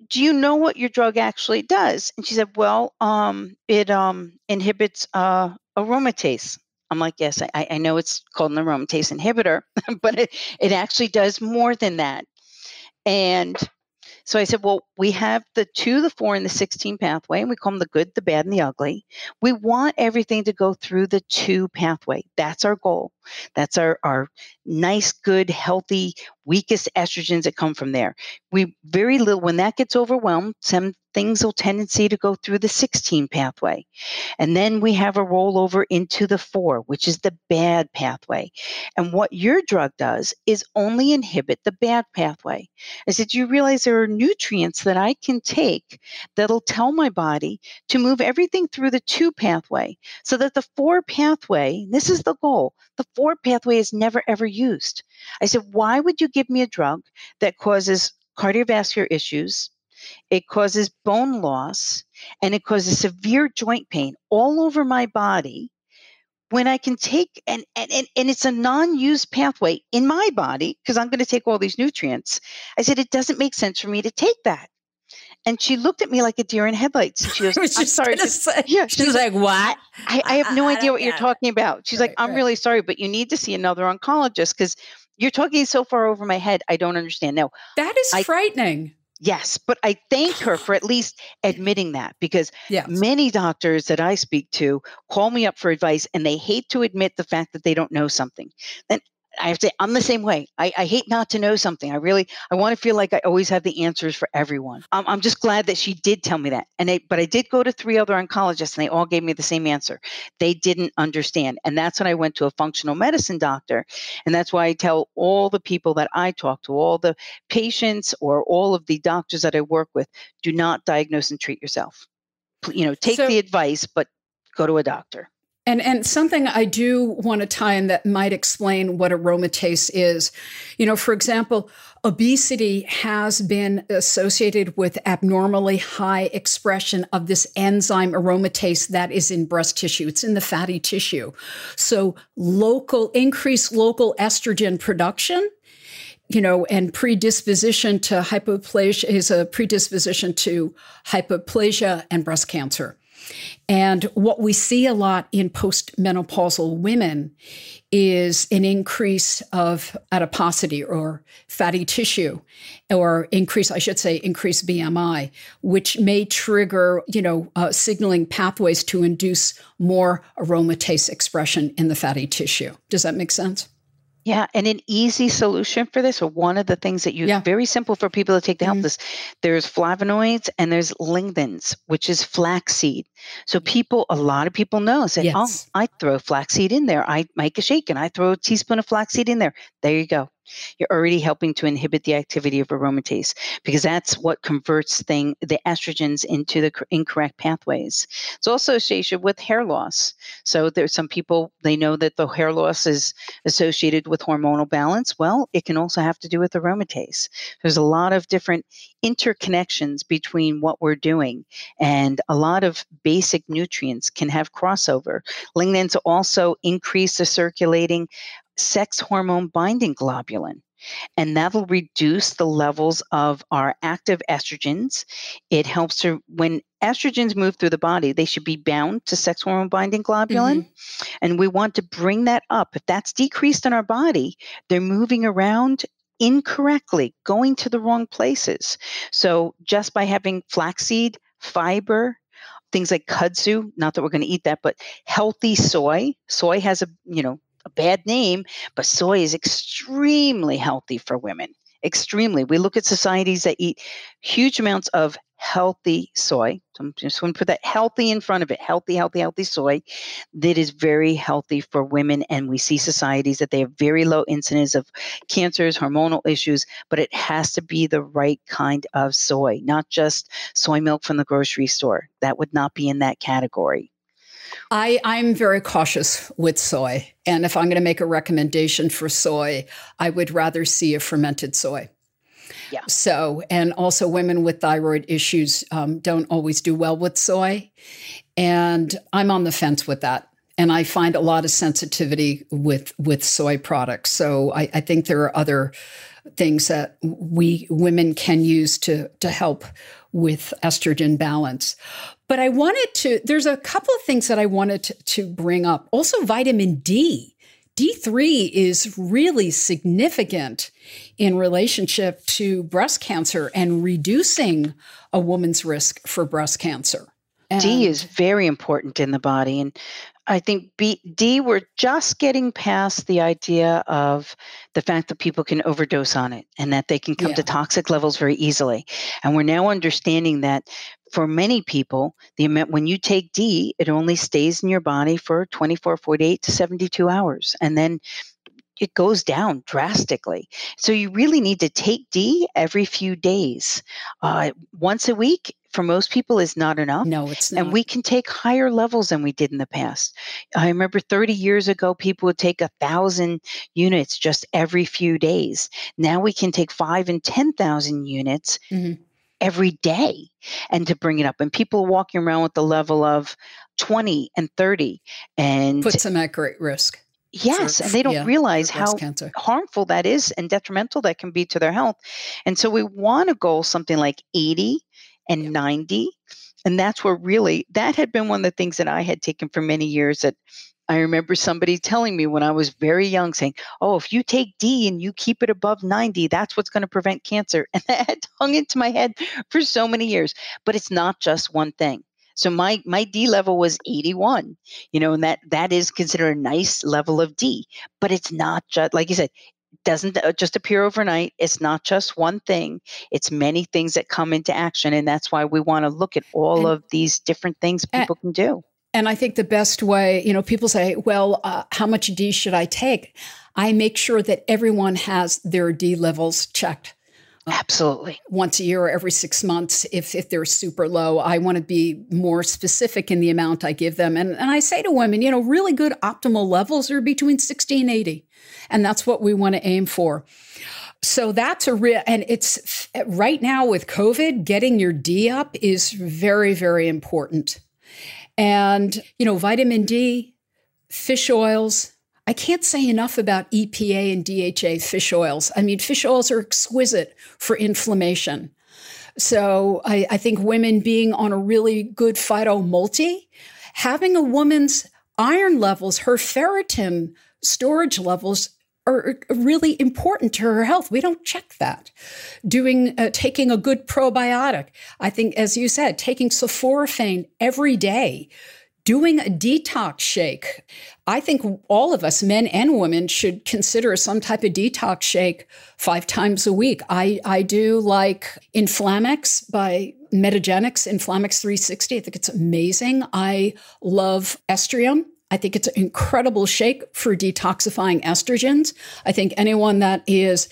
do you know what your drug actually does? And she said, Well, um, it um, inhibits uh, aromatase. I'm like, Yes, I, I know it's called an aromatase inhibitor, but it, it actually does more than that. And so I said, well, we have the two, the four, and the 16 pathway, and we call them the good, the bad, and the ugly. We want everything to go through the two pathway. That's our goal. That's our, our nice, good, healthy, weakest estrogens that come from there. We very little, when that gets overwhelmed, some things will tendency to go through the 16 pathway. And then we have a rollover into the four, which is the bad pathway. And what your drug does is only inhibit the bad pathway. I said, you realize there are nutrients that I can take that'll tell my body to move everything through the two pathway so that the four pathway, this is the goal, the four pathway is never ever used. I said, why would you give me a drug that causes cardiovascular issues? It causes bone loss and it causes severe joint pain all over my body when I can take and and, and it's a non-used pathway in my body because I'm going to take all these nutrients. I said it doesn't make sense for me to take that. And she looked at me like a deer in headlights. And she goes, I'm sorry. Say, yeah, she's, she's like, what? I, I, have no I, idea what you're talking about. She's right, like, I'm right. really sorry, but you need to see another oncologist because you're talking so far over my head. I don't understand. Now, that is frightening. Yes, but I thank her for at least admitting that because yes. many doctors that I speak to call me up for advice and they hate to admit the fact that they don't know something. And I have to say, I'm the same way. I, I, hate not to know something. I really, I want to feel like I always have the answers for everyone. Um, I'm just glad that she did tell me that. And but I did go to three other oncologists and they all gave me the same answer. They didn't understand. And that's when I went to a functional medicine doctor. And that's why I tell all the people that I talk to, all the patients or all of the doctors that I work with, do not diagnose and treat yourself. You know, take so, the advice, but go to a doctor. And and something I do want to tie in that might explain what aromatase is. You know, for example, obesity has been associated with abnormally high expression of this enzyme aromatase that is in breast tissue. It's in the fatty tissue. So local increased local estrogen production you know, and predisposition to hypoplasia is a predisposition to hypoplasia and breast cancer. And what we see a lot in postmenopausal women is an increase of adiposity or fatty tissue, or increase, I should say, increased BMI, which may trigger, you know, uh, signaling pathways to induce more aromatase expression in the fatty tissue. Does that make sense? Yeah, and an easy solution for this, or one of the things that you yeah. very simple for people to take to help mm-hmm. this. There's flavonoids and there's lignans, which is flaxseed. So people, a lot of people know, say, oh, yes. "Oh, I throw flaxseed in there. I make a shake and I throw a teaspoon of flaxseed in there. There you go you're already helping to inhibit the activity of aromatase because that's what converts thing the estrogens into the incorrect pathways. It's also associated with hair loss. So there's some people they know that the hair loss is associated with hormonal balance. Well, it can also have to do with aromatase. There's a lot of different interconnections between what we're doing and a lot of basic nutrients can have crossover. Lignans also increase the circulating sex hormone binding globulin. And that'll reduce the levels of our active estrogens. It helps to, when estrogens move through the body, they should be bound to sex hormone binding globulin. Mm-hmm. And we want to bring that up. If that's decreased in our body, they're moving around incorrectly, going to the wrong places. So just by having flaxseed, fiber, things like kudzu, not that we're going to eat that, but healthy soy. Soy has a, you know, a bad name, but soy is extremely healthy for women. Extremely. We look at societies that eat huge amounts of healthy soy. So I'm just going to put that healthy in front of it. Healthy, healthy, healthy soy that is very healthy for women. And we see societies that they have very low incidence of cancers, hormonal issues, but it has to be the right kind of soy, not just soy milk from the grocery store. That would not be in that category. I, I'm very cautious with soy. And if I'm going to make a recommendation for soy, I would rather see a fermented soy. Yeah. So, and also women with thyroid issues um, don't always do well with soy. And I'm on the fence with that. and I find a lot of sensitivity with with soy products. So I, I think there are other things that we women can use to to help with estrogen balance. But I wanted to, there's a couple of things that I wanted to, to bring up. Also, vitamin D. D3 is really significant in relationship to breast cancer and reducing a woman's risk for breast cancer. And D is very important in the body. And I think B, D, we're just getting past the idea of the fact that people can overdose on it and that they can come yeah. to toxic levels very easily. And we're now understanding that for many people, the amount when you take D, it only stays in your body for 24, 48 to 72 hours. And then it goes down drastically. So you really need to take D every few days. Uh, once a week for most people is not enough. No, it's not. And we can take higher levels than we did in the past. I remember 30 years ago, people would take a thousand units just every few days. Now we can take five and 10,000 units. Mm-hmm. Every day, and to bring it up, and people walking around with the level of 20 and 30, and puts them at great risk. Yes, for, and they don't yeah, realize how cancer. harmful that is and detrimental that can be to their health. And so we want to go something like 80 and 90. And that's where really, that had been one of the things that I had taken for many years that I remember somebody telling me when I was very young saying, Oh, if you take D and you keep it above 90, that's what's going to prevent cancer. And that had hung into my head for so many years. But it's not just one thing. So my my D level was 81, you know, and that that is considered a nice level of D. But it's not just like you said, doesn't uh, just appear overnight. It's not just one thing, it's many things that come into action. And that's why we want to look at all of these different things people can do. And I think the best way, you know, people say, well, uh, how much D should I take? I make sure that everyone has their D levels checked. Uh, Absolutely. Once a year or every six months, if, if they're super low, I want to be more specific in the amount I give them. And, and I say to women, you know, really good optimal levels are between 60 and 80. And that's what we want to aim for. So that's a real, and it's right now with COVID, getting your D up is very, very important. And, you know, vitamin D, fish oils, I can't say enough about EPA and DHA fish oils. I mean, fish oils are exquisite for inflammation. So I, I think women being on a really good phyto multi, having a woman's iron levels, her ferritin storage levels are really important to her health. We don't check that. Doing, uh, taking a good probiotic. I think, as you said, taking sulforaphane every day doing a detox shake. I think all of us, men and women, should consider some type of detox shake five times a week. I, I do like InflamX by Metagenics, InflamX 360. I think it's amazing. I love Estrium. I think it's an incredible shake for detoxifying estrogens. I think anyone that is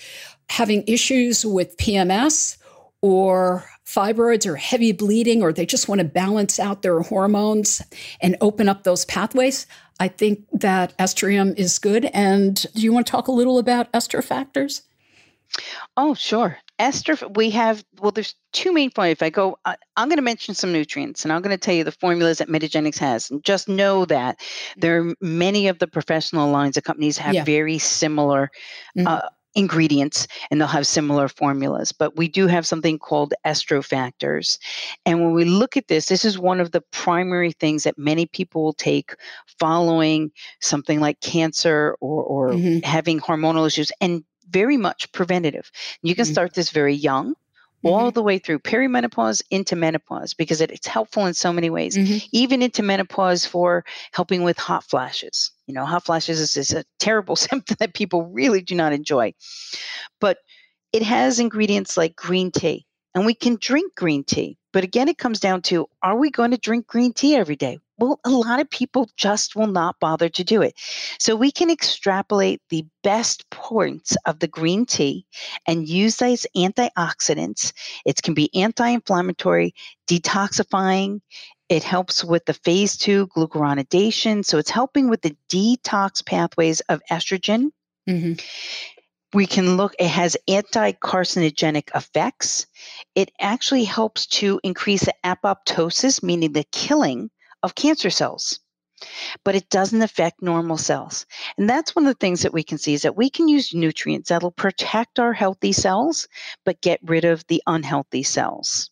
having issues with PMS or fibroids or heavy bleeding, or they just want to balance out their hormones and open up those pathways, I think that estrium is good. And do you want to talk a little about EstroFactors? Oh, sure. Ester, we have, well, there's two main points. If I go, I, am going to mention some nutrients and I'm going to tell you the formulas that Metagenics has. And just know that there are many of the professional lines of companies have yeah. very similar mm-hmm. uh, ingredients and they'll have similar formulas. But we do have something called EstroFactors. And when we look at this, this is one of the primary things that many people will take following something like cancer or, or mm-hmm. having hormonal issues and very much preventative. You can mm-hmm. start this very young all mm-hmm. the way through perimenopause into menopause because it, it's helpful in so many ways, mm-hmm. even into menopause for helping with hot flashes. You know, hot flashes is, is a terrible symptom that people really do not enjoy. But it has ingredients like green tea, and we can drink green tea. But again, it comes down to are we going to drink green tea every day? Well, a lot of people just will not bother to do it. So we can extrapolate the best points of the green tea and use those antioxidants. It can be anti inflammatory, detoxifying. It helps with the phase two glucuronidation. So it's helping with the detox pathways of estrogen. Mm-hmm we can look it has anti-carcinogenic effects it actually helps to increase the apoptosis meaning the killing of cancer cells. but it doesn't affect normal cells. And that's one of the things that we can see is that we can use nutrients that'll protect our healthy cells, but get rid of the unhealthy cells.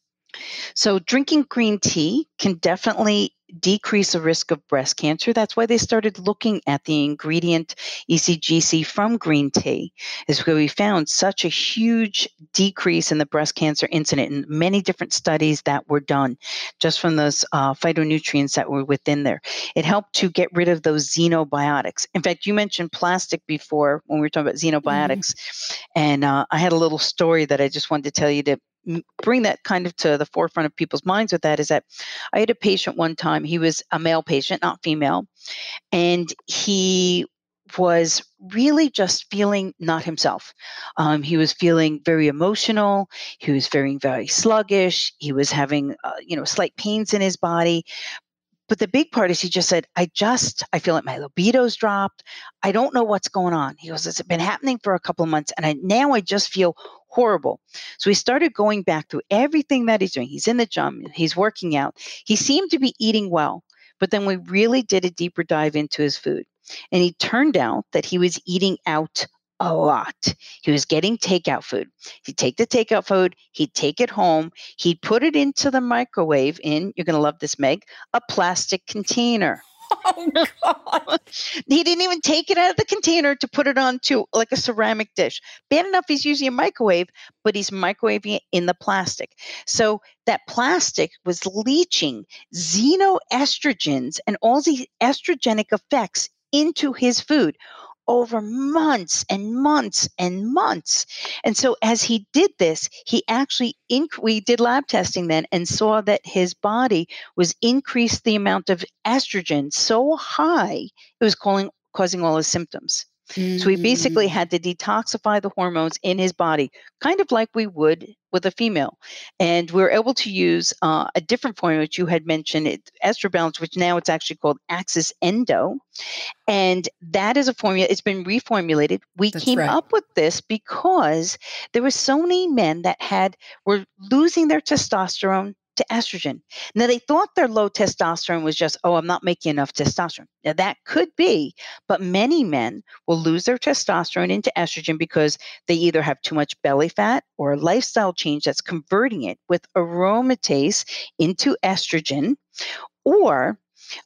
So, drinking green tea can definitely decrease the risk of breast cancer. That's why they started looking at the ingredient ECGC from green tea, is where we found such a huge decrease in the breast cancer incident in many different studies that were done just from those uh, phytonutrients that were within there. It helped to get rid of those xenobiotics. In fact, you mentioned plastic before when we were talking about mm-hmm. xenobiotics, mm-hmm. and uh, I had a little story that I just wanted to tell you to bring that kind of to the forefront of people's minds with that is that I had a patient one time, he was a male patient, not female, and he was really just feeling not himself. Um, he was feeling very emotional. He was feeling very sluggish. He was having, uh, you know, slight pains in his body. But the big part is he just said, I just, I feel like my libido's dropped. I don't know what's going on. He goes, It's been happening for a couple of months. And I now I just feel horrible. So he started going back through everything that he's doing. He's in the gym, he's working out. He seemed to be eating well. But then we really did a deeper dive into his food. And he turned out that he was eating out a lot. He was getting takeout food. He'd take the takeout food, he'd take it home, he'd put it into the microwave in, you're going to love this, Meg, a plastic container. Oh, God. he didn't even take it out of the container to put it onto like a ceramic dish. Bad enough he's using a microwave, but he's microwaving it in the plastic. So that plastic was leaching xenoestrogens and all the estrogenic effects into his food over months and months and months. And so as he did this, he actually inc- we did lab testing then and saw that his body was increased the amount of estrogen so high it was calling, causing all his symptoms. Mm-hmm. So we basically mm. had to detoxify the hormones in his body, kind of like we would with a female. And we are able to use uh, a different formula, which you had mentioned, it, Estrobalance, which now it's actually called Axis Endo. And that is a formula, it's been reformulated. We That's came right. up with this because there were so many men that had were losing their testosterone to estrogen. Now, they thought their low testosterone was just, oh, I'm not making enough testosterone. Now, that could be, but many men will lose their testosterone into estrogen because they either have too much belly fat or a lifestyle change that's converting it with aromatase into estrogen, or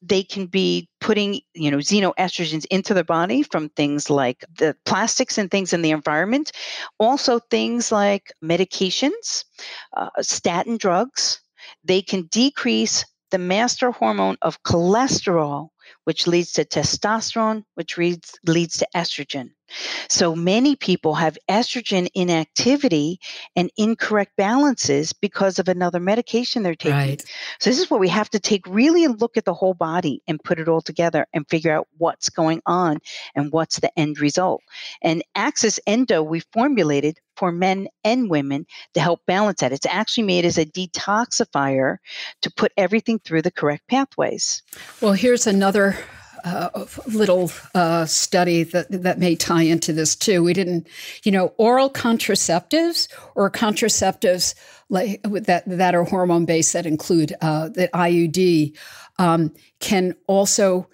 they can be putting you know xenoestrogens into their body from things like the plastics and things in the environment also things like medications uh, statin drugs they can decrease the master hormone of cholesterol, which leads to testosterone, which leads, leads to estrogen. So many people have estrogen inactivity and incorrect balances because of another medication they're taking. Right. So this is what we have to take really and look at the whole body and put it all together and figure out what's going on and what's the end result. And Axis Endo we formulated for men and women to help balance that. It's actually made as a detoxifier to put everything through the correct pathways. Well, here's another uh, little uh, study that that may tie into this too. We didn't, you know, oral contraceptives or contraceptives like that that are hormone based that include uh, the IUD um, can also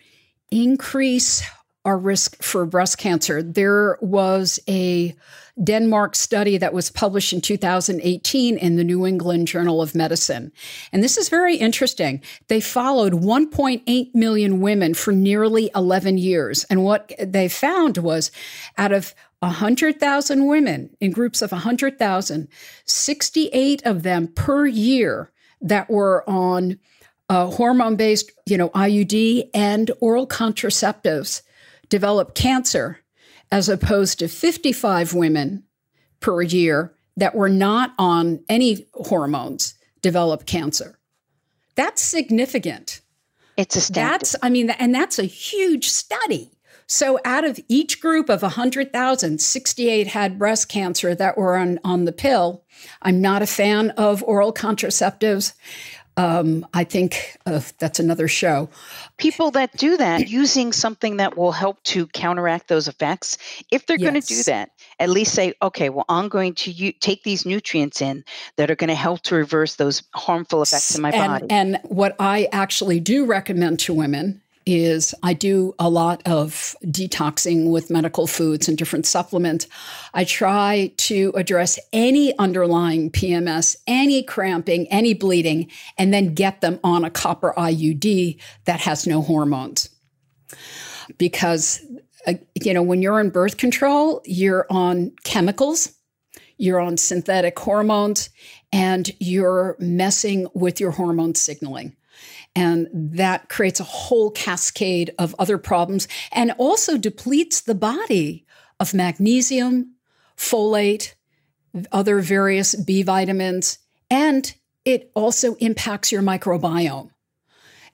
increase our risk for breast cancer. There was a Denmark study that was published in 2018 in the New England Journal of Medicine. And this is very interesting. They followed 1.8 million women for nearly 11 years. And what they found was out of 100,000 women in groups of 100,000, 68 of them per year that were on uh, hormone based, you know, IUD and oral contraceptives develop cancer, as opposed to 55 women per year that were not on any hormones develop cancer. That's significant. It's a study. That's, I mean, and that's a huge study. So out of each group of 100,000, 68 had breast cancer that were on, on the pill. I'm not a fan of oral contraceptives. Um, I think uh, that's another show. People that do that using something that will help to counteract those effects, if they're yes. going to do that, at least say, okay, well, I'm going to u- take these nutrients in that are going to help to reverse those harmful effects in my and, body. And what I actually do recommend to women is I do a lot of detoxing with medical foods and different supplements. I try to address any underlying PMS, any cramping, any bleeding, and then get them on a copper IUD that has no hormones. Because, uh, you know, when you're on birth control, you're on chemicals, you're on synthetic hormones, and you're messing with your hormone signaling. And that creates a whole cascade of other problems and also depletes the body of magnesium, folate, other various B vitamins, and it also impacts your microbiome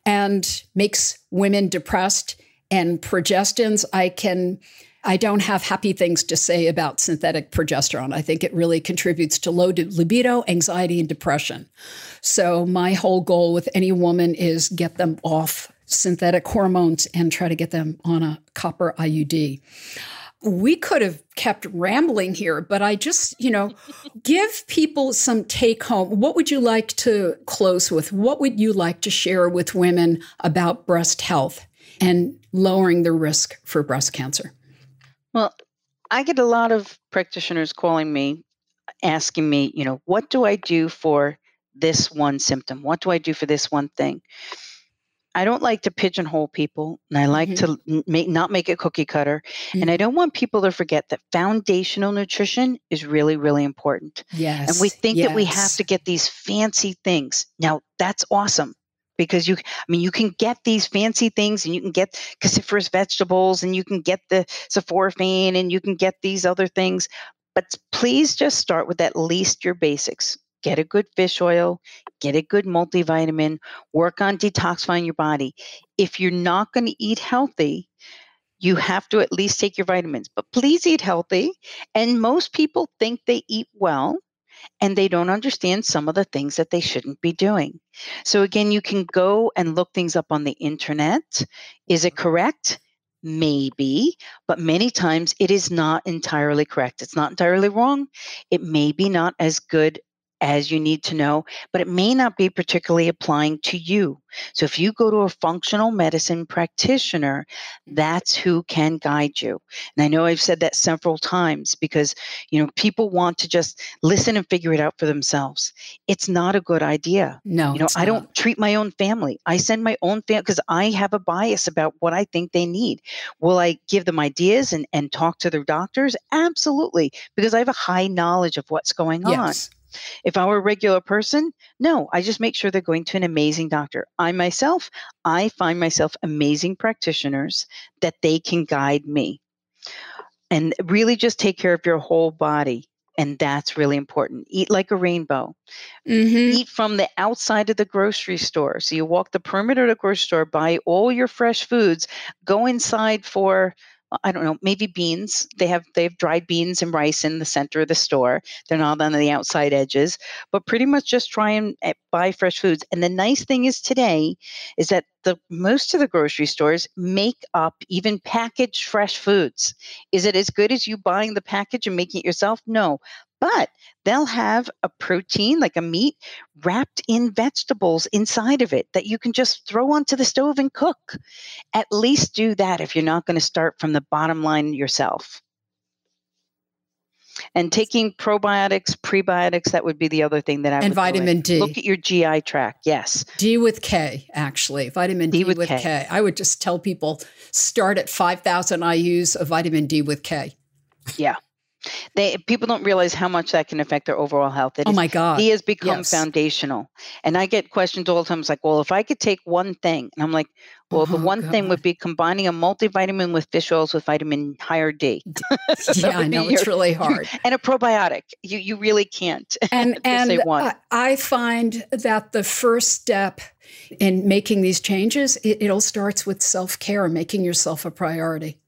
and makes women depressed and progestins. I can I don't have happy things to say about synthetic progesterone. I think it really contributes to low libido, anxiety, and depression. So, my whole goal with any woman is get them off synthetic hormones and try to get them on a copper IUD. We could have kept rambling here, but I just, you know, give people some take home. What would you like to close with? What would you like to share with women about breast health and lowering the risk for breast cancer? Well, I get a lot of practitioners calling me, asking me, you know, what do I do for this one symptom? What do I do for this one thing? I don't like to pigeonhole people, and I like mm-hmm. to make, not make it cookie cutter. Mm-hmm. And I don't want people to forget that foundational nutrition is really, really important. Yes. And we think yes. that we have to get these fancy things. Now, that's awesome because you i mean you can get these fancy things and you can get cruciferous vegetables and you can get the sulforaphane and you can get these other things but please just start with at least your basics. Get a good fish oil get a good multivitamin work on detoxifying your body. If you're not going to eat healthy you have to at least take your vitamins but please eat healthy. And most people think they eat well and they don't understand some of the things that they shouldn't be doing. So, again, you can go and look things up on the internet. Is it correct? Maybe, but many times it is not entirely correct. It's not entirely wrong. It may be not as good as you need to know, but it may not be particularly applying to you. So if you go to a functional medicine practitioner, that's who can guide you. And I know I've said that several times because, you know, people want to just listen and figure it out for themselves. It's not a good idea. No. You know, I don't treat my own family. I send my own family because I have a bias about what I think they need. Will I give them ideas and, and talk to their doctors? Absolutely, because I have a high knowledge of what's going on. If I were a regular person, no, I just make sure they're going to an amazing doctor. I myself, I find myself amazing practitioners that they can guide me. And really just take care of your whole body. And that's really important. Eat like a rainbow. Mm-hmm. Eat from the outside of the grocery store. So you walk the perimeter of the grocery store, buy all your fresh foods, go inside for I don't know, maybe beans. They have they have dried beans and rice in the center of the store. They're not on the outside edges, but pretty much just try and eh, buy fresh foods. And the nice thing is today is that the most of the grocery stores make up even packaged fresh foods. Is it as good as you buying the package and making it yourself? No, but they'll have a protein like a meat wrapped in vegetables inside of it that you can just throw onto the stove and cook. At least do that if you're not going to start from the bottom line yourself. And taking probiotics, prebiotics, that would be the other thing that I and would vitamin D. Look at your GI tract. Yes, D with K, actually, vitamin D, D with, with K. K. I would just tell people start at five thousand IU's of vitamin D with K. Yeah, they people don't realize how much that can affect their overall health. It oh is- my God! He has become Yes. foundational. And I get questions all the time. It's like, well, if I could take one thing, and I'm like, well, the Oh, one thing would be combining a multivitamin with fish oils with vitamin higher D. Yeah, I know it's really hard. And a probiotic. You you really can't. and and say one. I, I find that the first step in making these changes it, it all starts with self-care making yourself a priority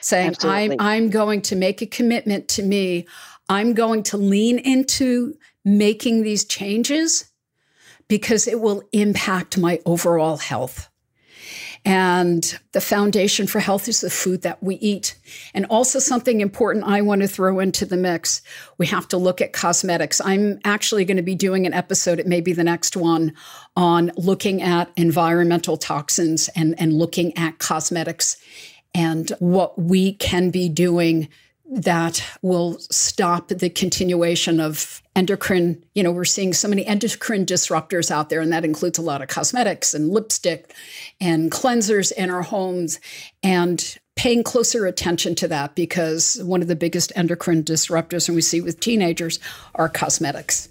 saying I'm, I'm going to make a commitment to me i'm going to lean into making these changes because it will impact my overall health And the foundation for health is the food that we eat. And also, something important I want to throw into the mix we have to look at cosmetics. I'm actually going to be doing an episode, it may be the next one, on looking at environmental toxins and, and looking at cosmetics and what we can be doing that will stop the continuation of endocrine. You know, we're seeing so many endocrine disruptors out there, and that includes a lot of cosmetics and lipstick and cleansers in our homes. And paying closer attention to that because one of the biggest endocrine disruptors, and we see with teenagers, are cosmetics.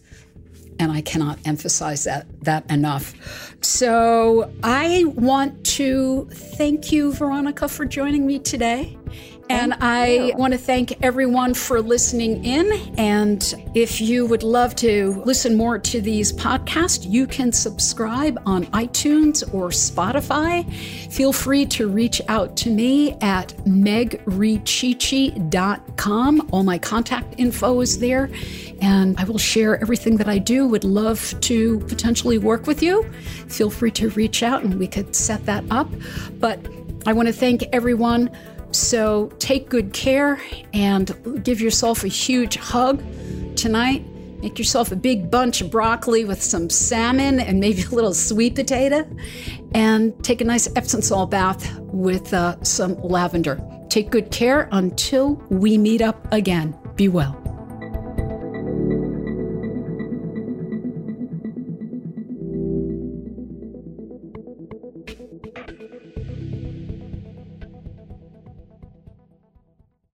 And I cannot emphasize that that enough. So I want to thank you, Veronica, for joining me today. And I want to thank everyone for listening in. And if you would love to listen more to these podcasts, you can subscribe on iTunes or Spotify. Feel free to reach out to me at megrichichi.com. All my contact info is there. And I will share everything that I do. Would love to potentially work with you. Feel free to reach out and we could set that up. But I want to thank everyone so take good care and give yourself a huge hug tonight. Make yourself a big bunch of broccoli with some salmon and maybe a little sweet potato. And take a nice Epsom salt bath with uh, some lavender. Take good care until we meet up again. Be well.